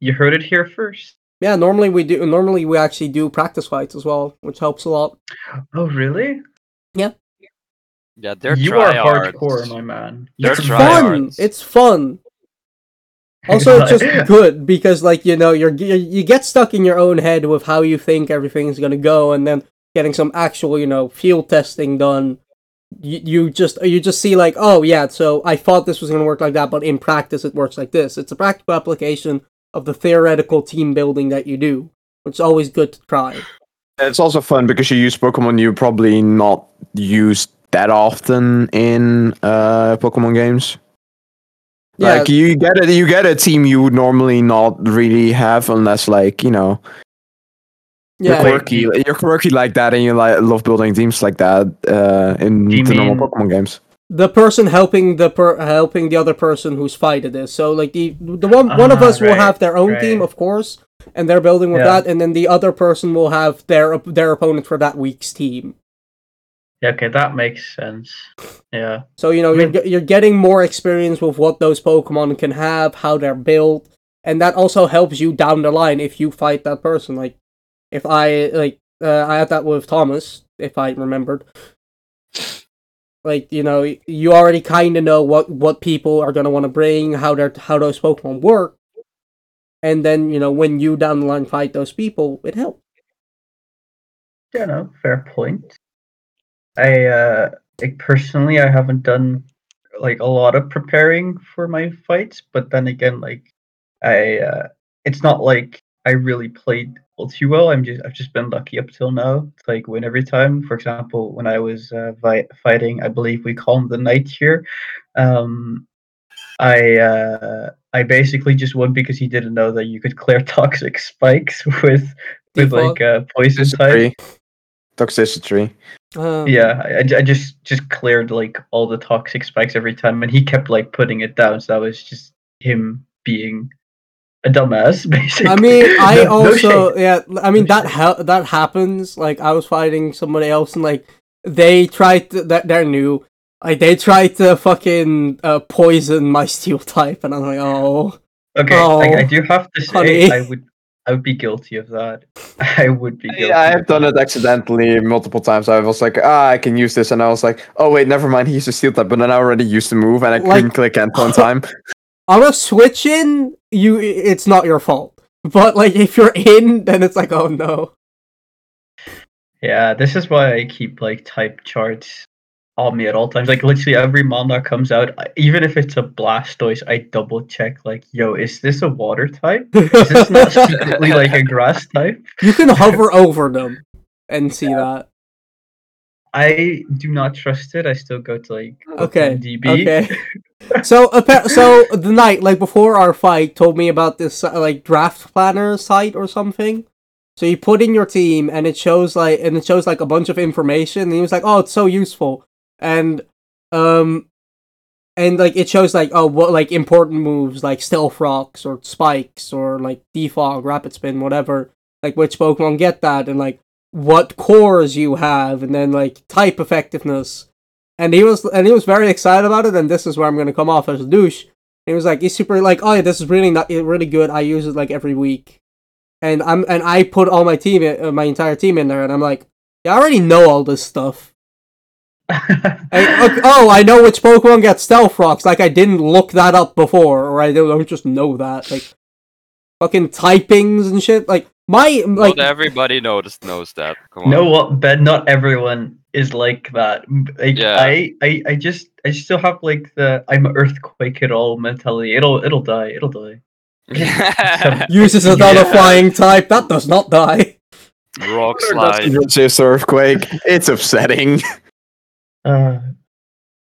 You heard it here first. Yeah, normally we do. Normally we actually do practice fights as well, which helps a lot. Oh really? Yeah, Yeah, they're you are tryhards. hardcore, my man. They're it's You're fun. tryhards. It's fun. Also, it's just good because, like you know, you're you you get stuck in your own head with how you think everything's gonna go, and then getting some actual, you know, field testing done. You, you just you just see like, oh yeah, so I thought this was gonna work like that, but in practice it works like this. It's a practical application of the theoretical team building that you do, It's always good to try. It's also fun because you use Pokemon you probably not use that often in uh, Pokemon games. Yeah, Like you get a you get a team you would normally not really have unless like you know yeah. you're quirky you're quirky like that and you like love building teams like that uh, in Do you the normal Pokemon games. The person helping the per- helping the other person who's fighted this. So like the the one one of Ah, us will have their own right. team, of course, and they're building with Yeah. that, and then the other person will have their their opponent for that week's team. Yeah, okay, that makes sense. Yeah. So you know I you're you're getting more experience with what those Pokemon can have, how they're built, and that also helps you down the line if you fight that person. Like if I like uh, I had that with Thomas, if I remembered. Like you know you already kind of know what what people are going to want to bring how their how those pokemon work and then you know when you down the line fight those people it helps Yeah, no, fair point. I uh like personally I haven't done like a lot of preparing for my fights, but then again like I uh it's not like I really played all too well. I'm just I've just been lucky up till now to like win every time. For example, when I was uh, vi- fighting, I believe we call him the Knight here. Um, I uh, I basically just won because he didn't know that you could clear toxic spikes with with Defog. like uh, poison type. Toxicity. Toxicity. um, Yeah, I, I just just cleared like all the toxic spikes every time, and he kept like putting it down. So that was just him being a dumbass, basically. I mean, I No- no also shade. yeah. I mean No that ha- that happens. Like I was fighting somebody else, and like they tried to that they're new. Like they tried to fucking uh, poison my steel type, and I'm like, oh, Okay, Oh, I, I do have to say honey. I would I would be guilty of that. I would be guilty. Yeah, I have done it accidentally multiple times. I was like, ah, I can use this, and I was like, oh wait, never mind. He used a steel type, but then I already used the move, and I Like- couldn't click enter on time. On a switch in, you it's not your fault. But like if you're in, then it's like, oh no. Yeah, this is why I keep like type charts on me at all times. Like literally every mon that comes out, even if it's a Blastoise, I double check. Like, yo, is this a water type? Is this not secretly like a grass type? you can hover over them and see that. I do not trust it. I still go to like Okay. DB. Okay. So, so the night like before our fight told me about this uh, like draft planner site or something. So you put in your team and it shows like and it shows like a bunch of information and he was like, "Oh, it's so useful." And um and like it shows like oh what like important moves like stealth rocks or spikes or like defog, rapid spin, whatever. Like which Pokemon get that and like what cores you have and then like type effectiveness. And he was and he was very excited about it and this is where i'm gonna come off as a douche. He was like he's super like oh yeah this is really not really good. I use it like every week. And i'm and i put all my team in, uh, my entire team in there and i'm like yeah i already know all this stuff. I, look, oh i know which pokemon get stealth rocks. Like i didn't look that up before or i don't, don't just know that. Like fucking typings and shit. Like my like Not everybody knows knows that. Come on. know what, Ben? Not everyone is like that. Like Yeah. I, I, I just, I still have like the I'm earthquake it all mentality. It'll, it'll die. It'll die. uses another Yeah. flying type that does not die Rock That's slide. just earthquake. It's upsetting. Uh,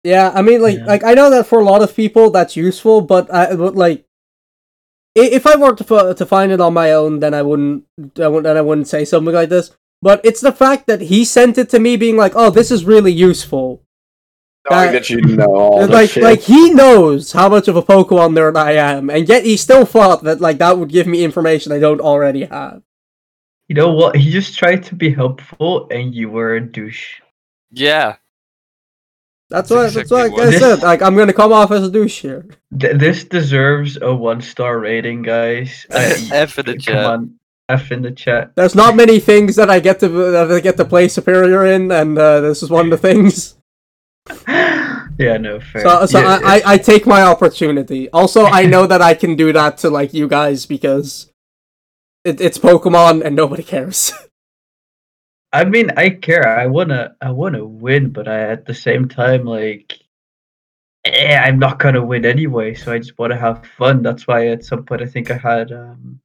Yeah, I mean, like, Yeah. like I know that for a lot of people that's useful, but I, but like, i- if I were to to find it on my own, then I wouldn't, I wouldn't, then I wouldn't say something like this. But it's the fact that he sent it to me, being like, "Oh, this is really useful." Knowing that you know all like, shit. like he knows how much of a Pokemon nerd I am, and yet he still thought that like that would give me information I don't already have. you know what? He just tried to be helpful, and you were a douche. Yeah. That's That's what, that's what exactly I said. Like, I'm gonna come off as a douche here. Th- this deserves a one star rating, guys. Uh, F in the come chat. on, F in the chat. There's not many things that I get to that I get to play superior in, and uh, this is one of the things. yeah, no fair. So, so Yeah, I, I, I take my opportunity. Also, I know that I can do that to like you guys because it, it's Pokemon and nobody cares. I mean, I care. I wanna, I wanna win, but I at the same time, like, eh, I'm not gonna win anyway. So I just want to have fun. That's why at some point I think I had, um,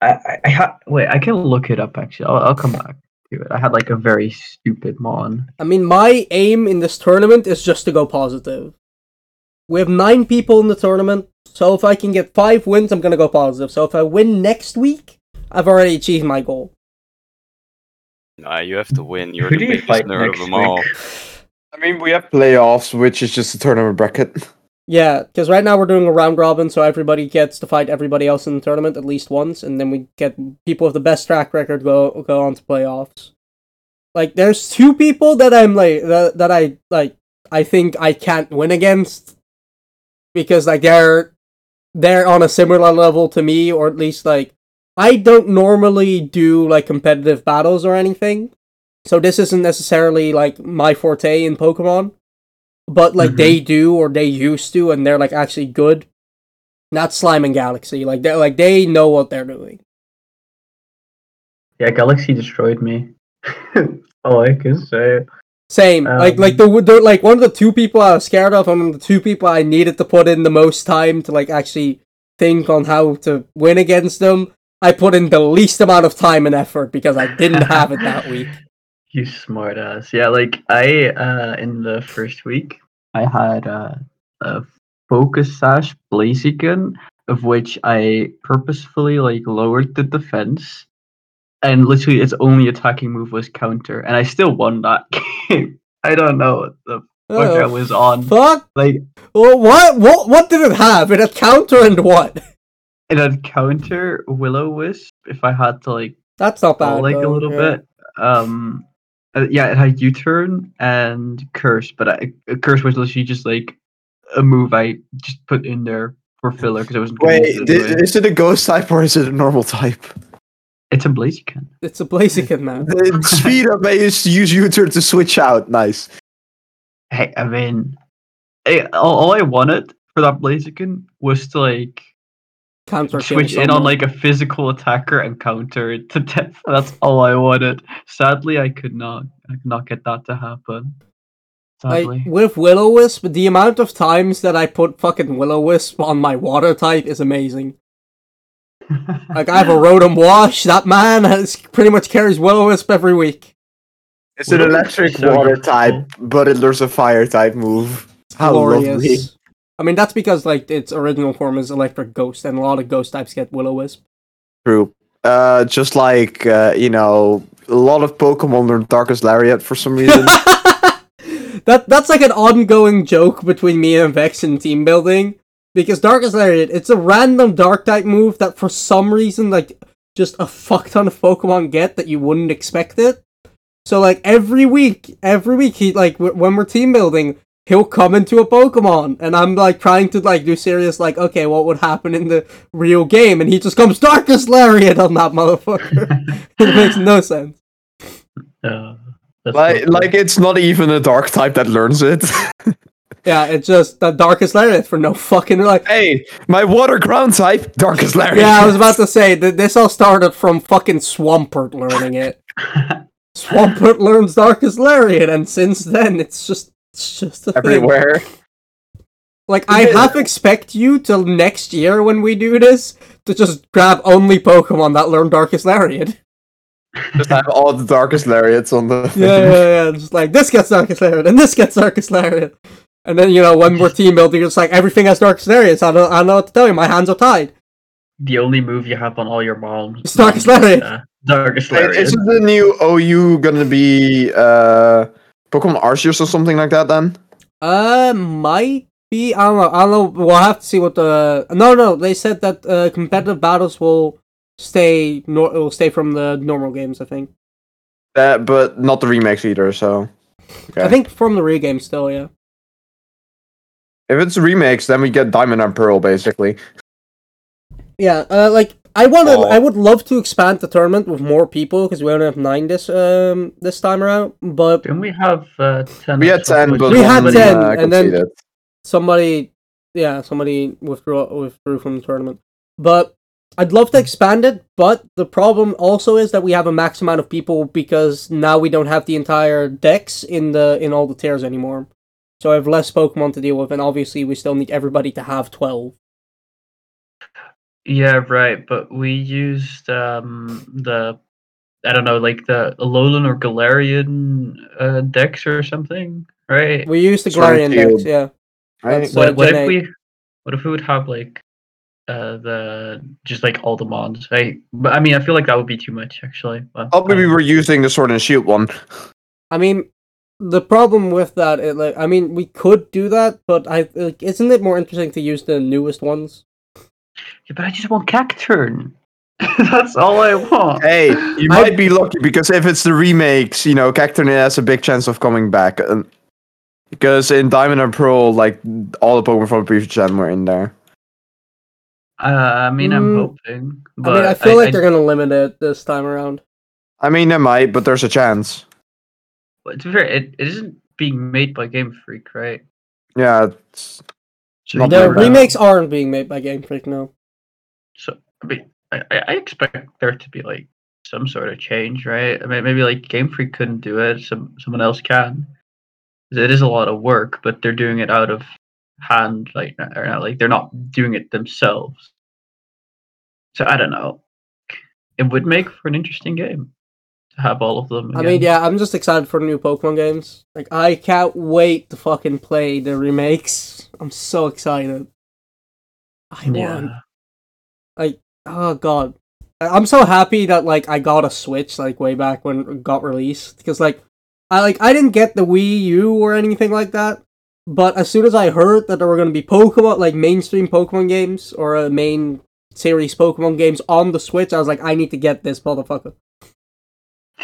I, I, I had. Wait, I can look it up. Actually, I'll, I'll come back to it. I had like a very stupid mon. I mean, my aim in this tournament is just to go positive. We have nine people in the tournament, so if I can get five wins, I'm gonna go positive. So if I win next week, I've already achieved my goal. Nah, you have to win. You're Who the do you biggest fight nerd of next them all. week? I mean, we have playoffs, which is just a tournament bracket. Yeah, because right now we're doing a round robin, so everybody gets to fight everybody else in the tournament at least once, and then we get people with the best track record go go on to playoffs. Like, there's two people that I'm like that, that I like. I think I can't win against because like they're they're on a similar level to me, or at least like I don't normally do like competitive battles or anything, so this isn't necessarily like my forte in Pokemon. but like Mhm. they do or they used to, and they're like actually good. Not Slime and Galaxy. Like they like they know what they're doing. Yeah, Galaxy destroyed me. All I can say. Same. like like Um, the, the like one of the two people I was scared of, and the two people I needed to put in the most time to like actually think on how to win against them. I put in the least amount of time and effort because I didn't have it that week. You smart ass. Yeah, like I uh in the first week I had uh, a focus sash Blaziken of which I purposefully like lowered the defense and literally its only attacking move was counter and I still won that game. I don't know what the fuck I Oh, was on. fuck. Like Well, what what what did it have? It had counter and what? it had counter Will-O-Wisp if I had to like That's not bad. fall like a little yeah. bit. Um, uh, yeah, it had U-turn and curse, but I, uh, curse was literally just like a move I just put in there for filler because I wasn't. gonna Wait, it is it a ghost type or is it a normal type? it's a Blaziken. It's a Blaziken man. The speed up I used to use U-turn to switch out. Nice. Hey, I mean, eh, all, all I wanted for that Blaziken was to like Counter switch in on like a physical attacker and counter it to death. That's all I wanted. Sadly, I could not. I could not get that to happen. Sadly. Like with Will-O-Wisp, the amount of times that I put fucking Will-O-Wisp on my water type is amazing. Like I have a Rotom Wash. That man has pretty much carries Will-O-Wisp every week. It's an electric water type, but it, there's a fire type move. How lovely. I mean that's because like its original form is Electric Ghost, and a lot of Ghost types get Will-O-Wisp. True. Uh, just like, uh, you know, a lot of Pokemon learn Darkest Lariat for some reason. that that's like an ongoing joke between me and Vex in team building because Darkest Lariat it's a random dark type move that for some reason like just a fuck ton of Pokemon get that you wouldn't expect it. So like every week, every week he like w- when we're team building, he'll come into a Pokemon and I'm like trying to like do serious like okay, what would happen in the real game and he just comes Darkest Lariat on that motherfucker. it makes no sense. Uh, like, so like it's not even a dark type that learns it. Yeah, it's just the Darkest Lariat for no fucking like hey, my water ground type, Darkest Lariat. Yeah, I was about to say that this all started from fucking Swampert learning it. Swampert learns Darkest Lariat, and since then it's just it's just a thing. everywhere. Like I half expect you till next year when we do this to just grab only Pokemon that learn Darkest Lariat. Just have all the Darkest Lariats on the. Yeah, yeah, yeah. Just like this gets Darkest Lariat and this gets Darkest Lariat. And then you know when we're team building, it's like everything has Darkest Lariats. I don't, I don't know what to tell you. My hands are tied. the only move you have on all your moms. It's Darkest Lariat. Uh, Darkest Lariat. Isn't the new OU gonna be uh, Pokemon Arceus or something like that then? Uh, might be. I don't know. I don't know. We'll have to see what the. No, no. They said that uh, competitive battles will stay. Nor- will stay from the normal games. I think. Uh, but not the remakes either, so. Okay. I think from the re game still. Yeah. If it's remakes, then we get Diamond and Pearl, basically. Yeah. Uh, like I want to. I would love to expand the tournament with more people because we only have nine this um this time around. But Didn't we have uh, 10? We had 10, but We had 10, uh, and then- somebody, yeah, somebody withdrew withdrew from the tournament. But I'd love to expand it, but the problem also is that we have a max amount of people because now we don't have the entire decks in the in all the tiers anymore. So I have less Pokemon to deal with, and obviously we still need everybody to have twelve. Yeah, right. But we used um the I don't know, like the Alolan or Galarian uh, decks or something, right? We used the Galarian decks, yeah. Right? What uh, what if we what if we would have like uh the just like all the mons, right? But I mean, I feel like that would be too much actually. But, Probably we're using the Sword and Shield one. I mean, the problem with that, it, like, I mean, we could do that, but I like, isn't it more interesting to use the newest ones? Yeah, but I just want Cacturne. That's all I want. Hey, you I- might be lucky because if it's the remakes, you know, Cacturne has a big chance of coming back. Because in Diamond and Pearl, like all the Pokemon from the previous gen were in there. Uh, I mean, I'm Mm, hoping. But I mean, I feel like they're gonna limit it this time around. I mean, they might, but there's a chance. But to be fair, it, it isn't being made by Game Freak, right? Yeah, it's So The very they're, bad. uh, remakes aren't being made by Game Freak now. So I mean, I, I expect there to be like some sort of change, right? I mean, maybe like Game Freak couldn't do it. Some someone else can. It is a lot of work, but they're doing it out of hand, like or not, like they're not doing it themselves. So I don't know. It would make for an interesting game to have all of them. I mean, yeah, I'm just excited for new Pokemon games. Like, I can't wait to fucking play the remakes. I'm so excited. I want. like Oh god, I'm so happy that like I got a Switch like way back when it got released because like I like I didn't get the Wii U or anything like that. But as soon as I heard that there were going to be Pokemon like mainstream Pokemon games or a main series Pokemon games on the Switch, I was like, I need to get this motherfucker.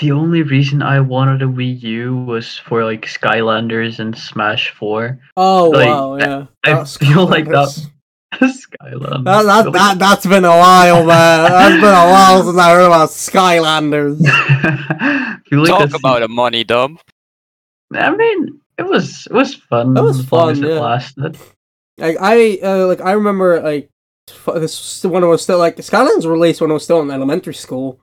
The only reason I wanted a Wii U was for like Skylanders and Smash Four. Oh Like, wow, yeah. I Oh, feel like that- Skylanders. Skylanders. That, that, Like- that, that's been a while, man. That's been a while since I heard about Skylanders. Feel like Talk that's about a money dump. I mean, it was it was fun. It was as long fun, as it yeah. lasted. Like I, uh, like I remember, like this was when I was still like Skylanders released when I was still in elementary school.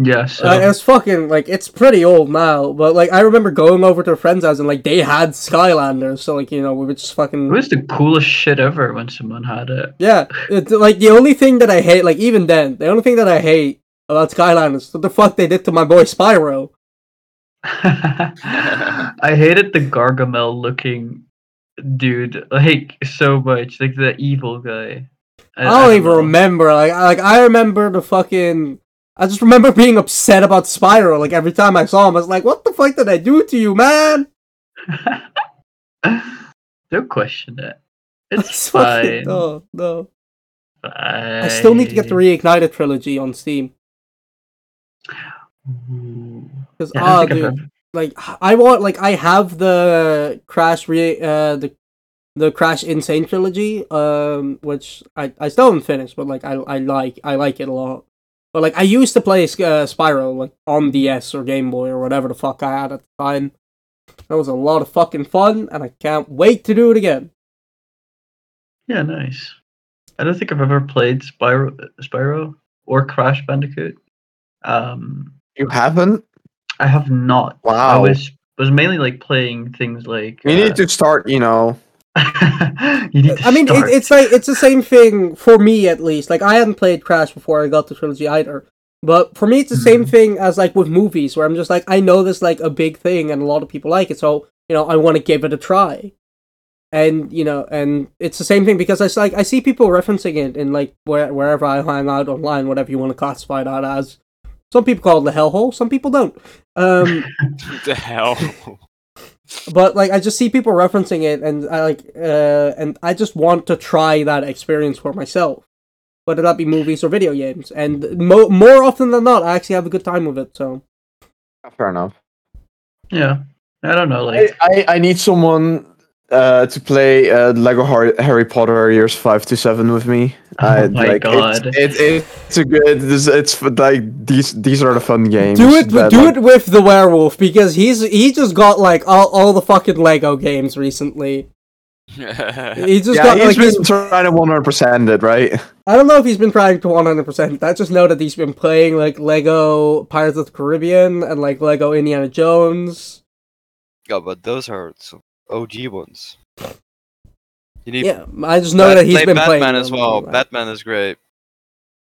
Yeah, so Like, it's fucking like it's pretty old now, but like I remember going over to a friend's house and like they had Skylanders, so like you know we were just it fucking was the coolest shit ever when someone had it. yeah. It's like the only thing that I hate, like even then, the only thing that I hate about Skylanders, what the fuck they did to my boy Spyro. I hated the Gargamel looking dude like so much, like the evil guy. I don't even know. remember. Like, like I remember the fucking. I just remember being upset about Spyro. Like every time I saw him, I was like, "What the fuck did I do to you, man?" Don't question it. It's It's fucking- fine. no, no. fine. I still need to get the reignited trilogy on Steam because Yeah, I ah, don't think I've dude, like I want like I have the Crash re uh the the Crash N. Sane trilogy um which I I still haven't finished, but like I I like I like it a lot. But like I used to play uh, Spyro like on DS or Game Boy or whatever the fuck I had at the time. That was a lot of fucking fun, and I can't wait to do it again. Yeah, nice. I don't think I've ever played Spyro, Spyro or Crash Bandicoot. Um, you haven't. I have not. Wow. I Wow. was was mainly like playing things like. You uh, need to start. You know. you need to I mean, it, it's like it's the same thing for me at least. Like I hadn't played Crash before I got the trilogy either. But for me, it's the same Mhm. thing as like with movies, where I'm just like, I know this like a big thing, and a lot of people like it, so you know, I want to give it a try. And you know, and it's the same thing because it's like I see people referencing it in like where wherever I hang out online, whatever you want to classify that as. Some people call it the hellhole, some people don't. Um, the hell? But like I just see people referencing it, and I like, uh, and I just want to try that experience for myself, whether that be movies or video games. And mo- more often than not, I actually have a good time with it. So Fair enough. yeah. I don't know. I, Like I, I need someone uh, to play uh, Lego Harry Potter years five to seven with me. Oh I, my like, God. It's, it, it's a good. It's, it's like these these are the fun games. do it, that, do like- it with the werewolf because he's he just got like all, all the fucking Lego games recently. He just Yeah, got he's like been he's, trying to one hundred percent it, right? I don't know if he's been trying to one hundred percent. I just know that he's been playing like Lego Pirates of the Caribbean and like Lego Indiana Jones. yeah, but those are some OG ones. You need Yeah, I just know Bat- that he's play been Batman playing as them. well. Batman is great.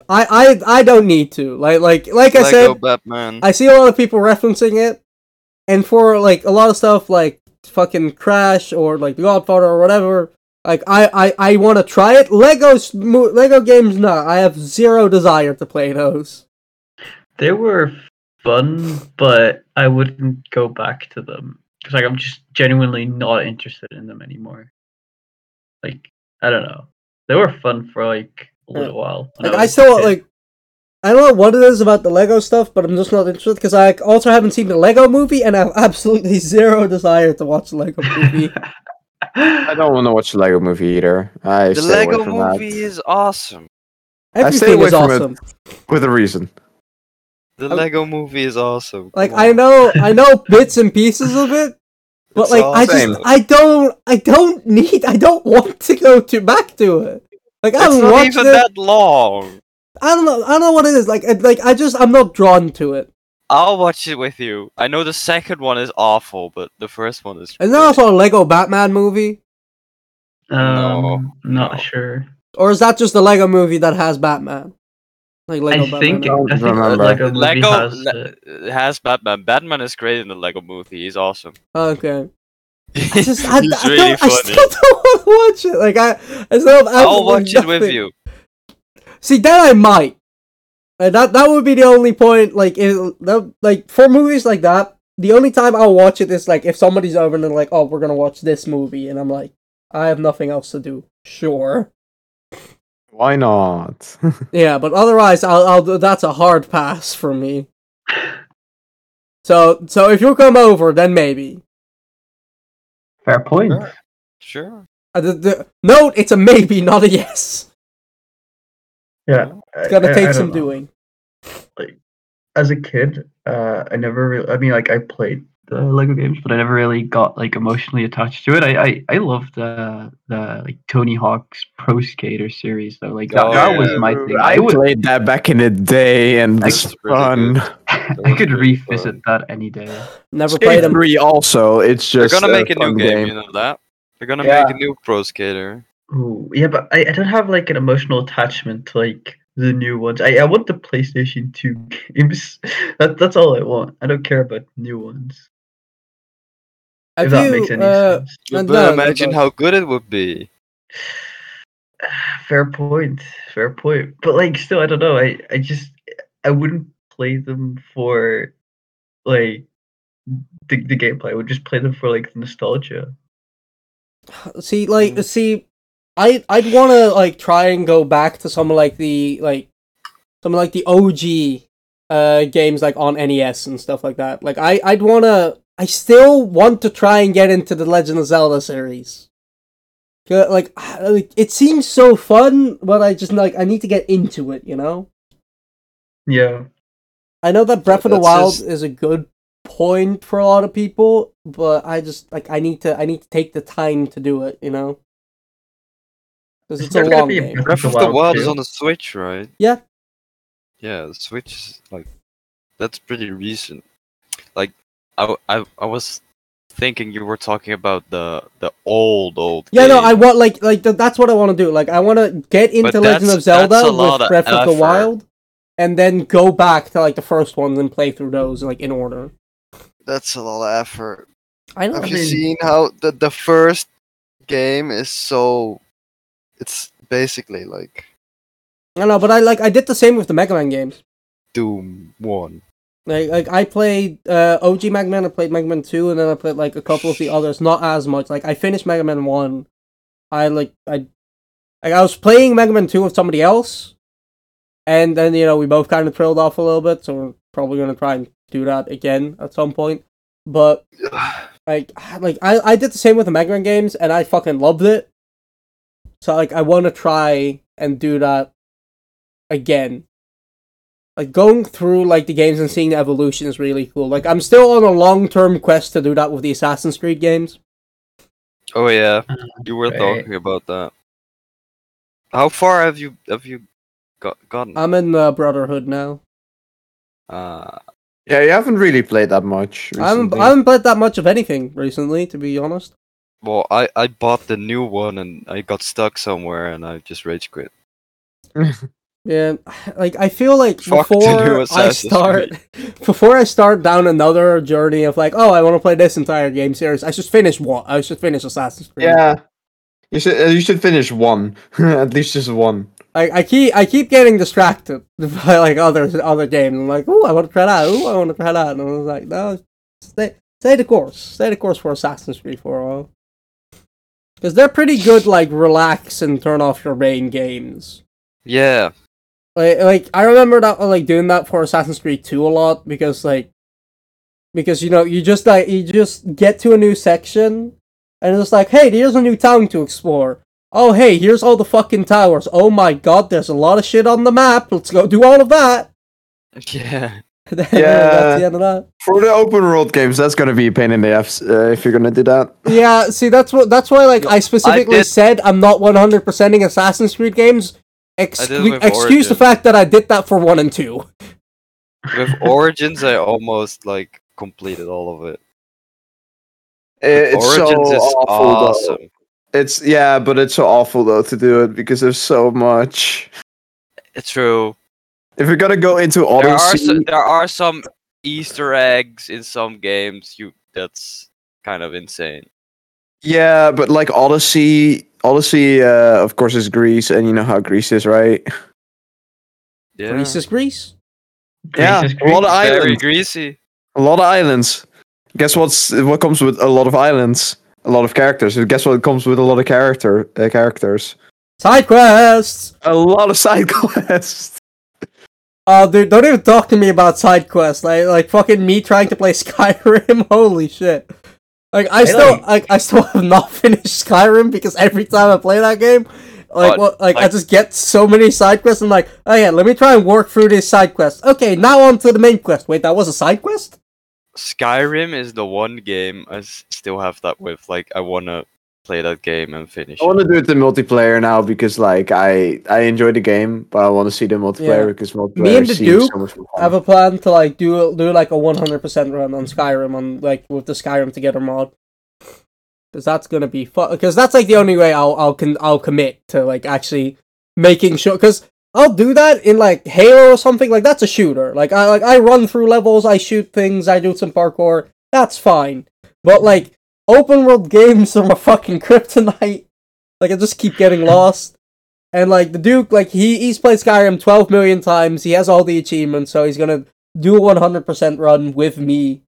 I, I I don't need to. Like like like I said, Batman. I see a lot of people referencing it, and for like a lot of stuff like fucking Crash or like The Godfather or whatever. Like I I, I want to try it. Legos Lego games, no, I have zero desire to play those. they were fun, but I wouldn't go back to them because like I'm just genuinely not interested in them anymore. Like I don't know. They were fun for like a little while. Like I was a still kid. like. I don't know what it is about the Lego stuff, but I'm just not interested because I also haven't seen the Lego movie, and I have absolutely zero desire to watch the Lego movie. I don't want to watch the Lego movie either. I the stay away Lego movie that is awesome. I stay Everything away is from it. awesome. with a reason. The I'm- Lego movie is awesome. Like Come I know, I know bits and pieces of it, But It's like I same. just I don't I don't need I don't want to go to back to it. Like I It's haven't not watched even it. that long. I don't know I don't know what it is. Like like I just I'm not drawn to it. I'll watch it with you. I know the second one is awful, but the first one is. Is there also a Lego Batman movie? Um, not no. sure. Or is that just the Lego movie that has Batman? Like Lego I think Batman. don't I think remember. Lego Lego has Le- has Batman. Batman is great in the Lego movie. He's awesome. Okay. I just I, He's I, really don't, I still don't want to watch it. Like I, I still have I'll absolutely watch it with you. See, that I might. Uh, that that would be the only point. Like, it, that, like for movies like that, the only time I'll watch it is like if somebody's over and they're like, "Oh, we're gonna watch this movie," and I'm like, "I have nothing else to do." Sure. Why not? Yeah, but otherwise, I'll, I'll that's a hard pass for me. So, so if you come over, then maybe. Fair point. Sure. Sure. Uh, the, the, note, it's a maybe, not a yes. Yeah, It's gonna I- I- take I some don't know. doing. As a kid, uh, I never really. I mean, like I played the Lego games, but I never really got like emotionally attached to it. I I, I loved the the like Tony Hawk's Pro Skater series though. Like that, Oh, that yeah. was my thing. I I would played that back in the day, and That's it's fun. I could revisit fun. that any day. Never played them. Three also. It's just They're gonna make a new fun game, you know that? They're gonna Yeah. make a new Pro Skater. Ooh, yeah, but I, I don't have like an emotional attachment to like the new ones. I, I want the PlayStation 2 games. That that's all I want. I don't care about new ones. Have if that you, makes any uh, sense. Uh, But no, no, imagine how good it would be. Fair point. Fair point. But like still I don't know. I, I just I wouldn't play them for like the, the gameplay. I would just play them for like the nostalgia. See, like, Mm. see, I I'd want to like try and go back to some of like the like some of like the OG uh games like on NES and stuff like that. Like, I I'd want to. I still want to try and get into the Legend of Zelda series. Like, like it seems so fun, but I just like I need to get into it. You know. Yeah. I know that Breath of the Wild just- is a good point for a lot of people, but I just like I need to I need to take the time to do it, you know. Because it's a long game. Breath Breath of of the the Wild Wild is on the Switch, right? Yeah. Yeah, the Switch is like that's pretty recent. Like I, w- I, I was thinking you were talking about the the old old. Yeah, no. I want like like th- that's what I want to do. Like I want to get into Legend of Zelda that's a lot with of Breath of the. Wild, and then go back to like the first ones and play through those like in order. That's a lot of effort. I know. Have I you seen how the the first game is so? It's basically like I know, but I like I did the same with the Mega Man games. Doom One. Like, like I played uh, OG Mega Man, I played Mega Man Two, and then I played like a couple of the others. Not as much. Like I finished Mega Man One. I like I, like I was playing Mega Man Two with somebody else, and then you know we both kind of trailed off a little bit. So we're probably gonna try and do that again at some point. But like like I I did the same with the Mega Man games, and I fucking loved it. So like I want to try and do that again like going through like the games and seeing the evolution is really cool. Like I'm still on a long term quest to do that with the Assassin's Creed games. Oh yeah, you were right. talking about that. How far have you have you got gotten? I'm in uh, Brotherhood now. uh, Yeah, you haven't really played that much. I haven't, recently. I haven't played that much of anything recently, to be honest. well, I I bought the new one and I got stuck somewhere and I just rage quit. Yeah, like I feel like Fuck the new before I Assassin's start, before I start down another journey of like, oh, I want to play this entire game series, I should finish one. I should finish Assassin's Creed. Yeah. You should uh, you should finish one. At least just one. I, I keep I keep getting distracted by like other other games. I'm like, oh, I want to try that. Oh, I want to try that. And I was like, no, stay stay the course. Stay the course for Assassin's Creed for a while. Because they're pretty good, like relax and turn off your brain games. Yeah, Like like I remember that like doing that for Assassin's Creed 2 a lot because like because you know you just like you just get to a new section and it's like hey here's a new town to explore. Oh hey here's all the fucking towers. Oh my god there's a lot of shit on the map. Let's go do all of that. yeah. that's Yeah. the end of that. For the open world games, that's gonna be a pain in the ass uh, if you're gonna do that. Yeah, see, that's what that's why like I specifically did- said I'm not 100 percenting Assassin's Creed games. Ex- I did excuse the fact that I did that for one and two. With Origins, I almost like completed all of it. It- It's Origins so is awful. though. awesome. It's yeah, but it's so awful though to do it because there's so much. It's true. If you're gonna go into There are Odyssey, so, there are some Easter eggs in some games. You that's kind of insane. yeah, but like Odyssey, Odyssey, uh, of course, is Greece, and you know how Greece is, right? Yeah, Greece is Greece. Yeah, Greece is a lot of Greece. very islands. greasy. A lot of islands. Guess what's what comes with a lot of islands? A lot of characters. Guess what comes with a lot of character uh, characters? Side quests. A lot of side quests. Oh, dude, don't even talk to me about side quests. Like, like fucking me trying to play Skyrim. Holy shit! Like, I still, like- like, I still have not finished Skyrim because every time I play that game, like, But, what, like, I just get so many side quests. I'm like, oh yeah, let me try and work through this side quest. Okay, now on to the main quest. Wait, that was a side quest? Skyrim is the one game I still have that with. Like, I wanna play that game and finish. I want to do it the multiplayer now because like I I enjoy the game, but I want to see the multiplayer Yeah. because multiplayer Me and the seems Duke so much more I have a plan to like do do like a 100% run on Skyrim on like with the Skyrim Together mod. Cuz that's going to be fun cuz that's like the only way I'll I'll con- I'll commit to like actually making sure cuz I'll do that in like Halo or something like that's a shooter. Like I like I run through levels, I shoot things, I do some parkour. That's fine. But like open world games are my fucking kryptonite. Like I just keep getting lost. And like the Duke, like he he's played Skyrim twelve million times. He has all the achievements, so he's gonna do a one hundred percent run with me.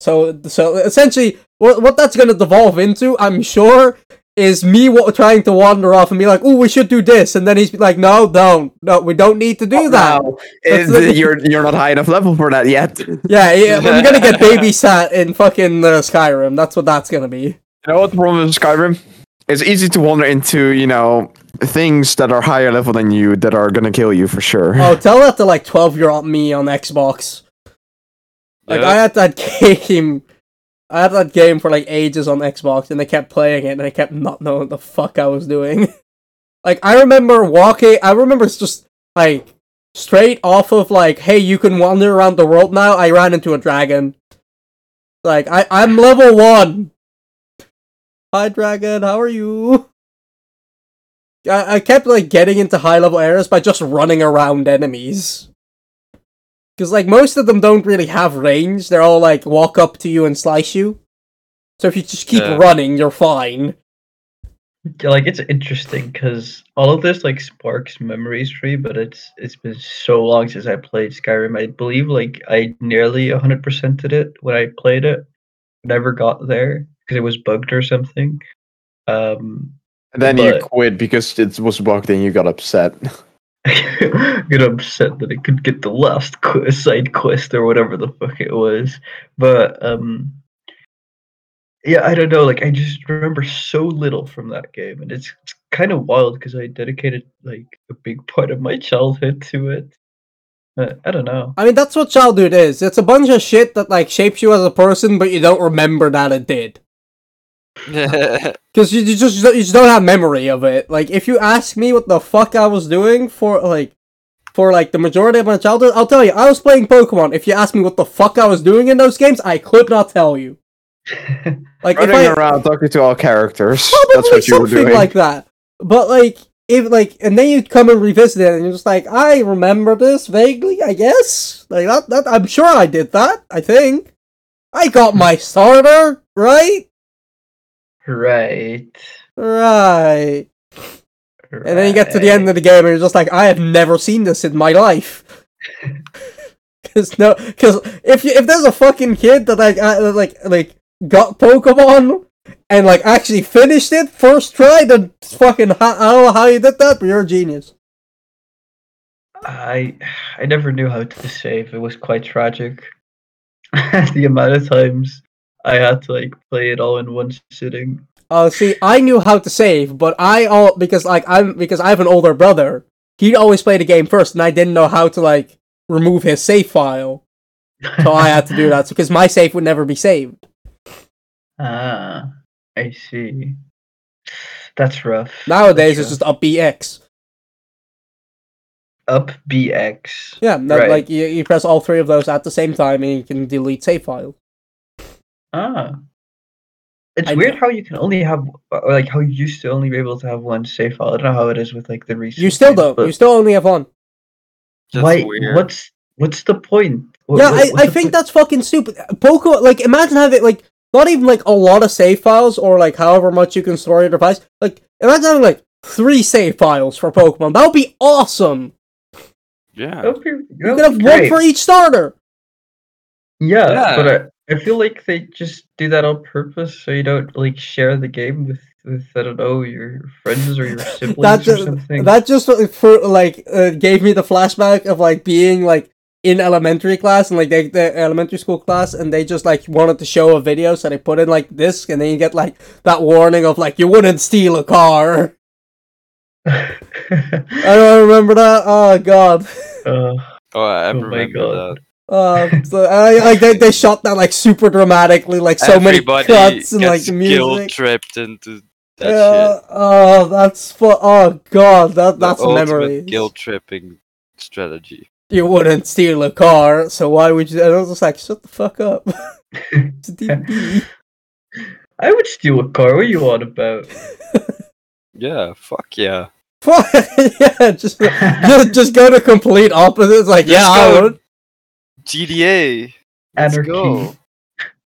So so essentially, what what that's gonna devolve into, I'm sure, is me wa- trying to wander off and be like, "Oh, we should do this," and then he's like, "No, don't, no, we don't need to do that." Now, That's it- the- you're you're not high enough level for that yet. Yeah, yeah, I'm gonna get babysat in fucking uh, Skyrim. That's what that's gonna be. You know what the problem with Skyrim? It's easy to wander into you know things that are higher level than you that are gonna kill you for sure. Oh, tell that to like twelve year old me on Xbox. Like Yeah. I had that game, I had that game for like ages on Xbox, and I kept playing it, and I kept not knowing what the fuck I was doing. like I remember walking, I remember just like straight off of like, hey, you can wander around the world now. I ran into a dragon. Like I, I'm level one. Hi, dragon. How are you? I, I kept like getting into high level areas by just running around enemies. Because, like, most of them don't really have range. They're all, like, walk up to you and slice you. So if you just keep Yeah. running, you're fine. Yeah, like it's interesting because all of this like sparks memories for me, but it's it's been so long since I played Skyrim. I believe like I nearly 100%ed it when I played it. Never got there because it was bugged or something. Um, and then you quit because it was bugged and you got upset. get upset that I could get the last side quest or whatever the fuck it was. But um, yeah, I don't know. Like I just remember so little from that game, and it's, it's kind of wild because I dedicated like a big part of my childhood to it. Uh, I don't know. I mean, that's what childhood is. It's a bunch of shit that, like, shapes you as a person, but you don't remember that it did. Because you, you, just, you just don't have memory of it. Like, if you ask me what the fuck I was doing for, like, for, like, the majority of my childhood, I'll tell you, I was playing Pokemon. If you ask me what the fuck I was doing in those games, I could not tell you. Like, if Running I, around talking to all characters. Probably That's what you were something doing. like that. But like, if like, and then you come and revisit it, and you're just like, I remember this vaguely, I guess. Like that, that I'm sure I did that. I think I got my starter right, right. right. And then you get to the end of the game, and you're just like, I have never seen this in my life. Cause no, cause if you, if there's a fucking kid that like uh, like like got Pokemon and like actually finished it first try, then fucking I don't know how you did that, but you're a genius. I I never knew how to save. It was quite tragic. the amount of times I had to like play it all in one sitting. Uh, see, I knew how to save, but I all because like I'm because I have an older brother. He'd always play the game first, and I didn't know how to like remove his save file. so I had to do that because my save would never be saved. ah, I see. That's rough. Nowadays, That's it's just up BX. up BX. Yeah, no, Right. like you, you press all three of those at the same time and you can delete save files. Ah. It's I weird know. how you can only have, or like how you used to only be able to have one save file. I don't know how it is with like the recent. You still don't. You still only have one. That's why? weird. What's what's the point? What- yeah, what- I, I think point? that's fucking stupid. Pokemon, like, imagine having, like, not even, like, a lot of save files or, like, however much you can store your device. Like, imagine having, like, three save files for Pokemon. That would be awesome. Yeah. That would be- You could have be one for each starter. Yeah, Yeah. but I, I feel like they just do that on purpose so you don't like share the game with with I don't know your friends or your siblings That or just, something. that just uh, for like uh, gave me the flashback of like being like in elementary class and like they, the elementary school class and they just like wanted to show a video so they put in like this and then you get like that warning of like you wouldn't steal a car. I don't remember that. Oh god. uh, Oh, I Oh my remember God. that. Uh, so I, like they, they shot that like super dramatically, like so Everybody many cuts and like gets the guilt music. tripped into that Yeah, shit. oh, that's fu- Oh god, that that's ultimate memories. guilt tripping strategy. you wouldn't steal a car, so why would you? And I was just like, shut the fuck up. it's a DVD. I would steal a car. What are you on about? Yeah, fuck yeah. Fuck, yeah, just, just just go to complete opposites. Like, yeah, Just I would. GTA. Let's Anarchy. go.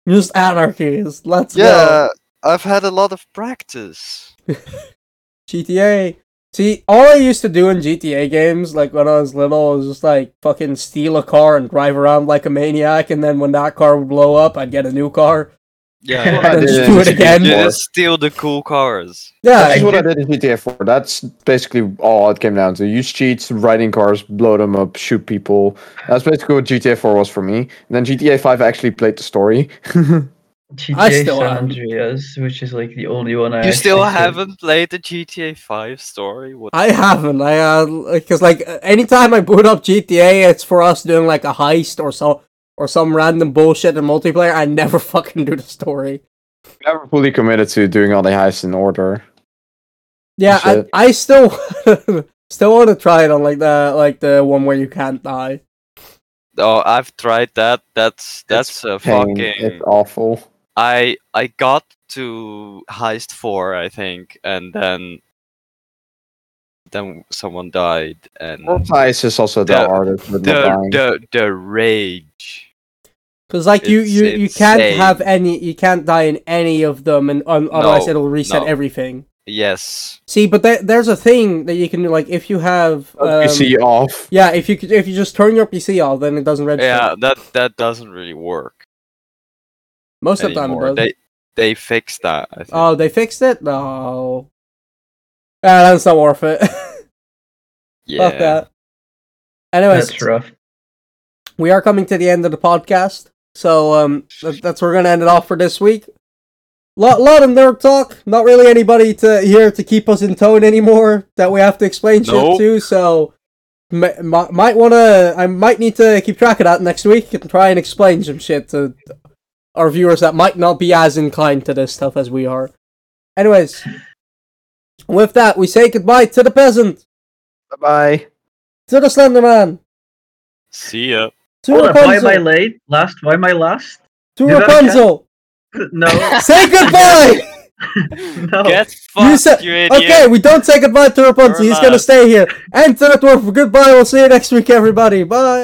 Just anarchies. Let's go. Yeah, I've had a lot of practice. GTA. See, all I used to do in GTA games, like when I was little, was just like fucking steal a car and drive around like a maniac, and then when that car would blow up, I'd get a new car. Yeah. What I And did just do it again. You just steal the cool cars. Yeah, That's what I did- did in GTA 4. That's basically all it came down to. Use cheats, riding cars, blow them up, shoot people. That's basically what GTA 4 was for me. And then GTA 5 actually played the story. GTA still San haven't. Andreas, which is like the only one I. You still haven't played the GTA 5 story? What? I haven't. I uh, because like anytime I boot up GTA, it's for us doing like a heist or so or some random bullshit in multiplayer. I never fucking do the story. Never fully committed to doing all the heists in order. Yeah, I, I still still want to try it on like the like the one where you can't die. Oh, I've tried that. That's that's a Pain. fucking. It's awful. I I got to heist four, I think, and then then someone died, and Four Heist is also the, The- hardest with the not the the rage. Because like you It's you you can't have any you can't die in any of them, and um, otherwise No, it'll reset no. everything. Yes. See, but there, there's a thing that you can do. Like if you have um, PC off. yeah, if you if you just turn your PC off, then it doesn't register. Yeah, that that doesn't really work most of the time it anymore. does. They they fixed that. I think. Oh, they fixed it? No. Ah, that's not worth it. yeah. Fuck that. Anyways, That's rough. we are coming to the end of the podcast. So um that, that's where we're gonna end it off for this week. Lot lot of nerd talk. Not really anybody to here to keep us in tone anymore that we have to explain Nope. shit to, so m- m- might wanna I might need to keep track of that next week and try and explain some shit to our viewers that might not be as inclined to this stuff as we are. Anyways, with that, we say goodbye to the peasant, Bye bye. to the Slenderman, See ya. To Hold on, why am I Rapunzel, late? Last? Why am I last? to Did Rapunzel. No, Say goodbye. no. Get. You fucked, said you idiot. okay. We don't say goodbye to Rapunzel. You're He's gonna stay here. And to the dwarf. Goodbye. We'll see you next week, everybody. Bye.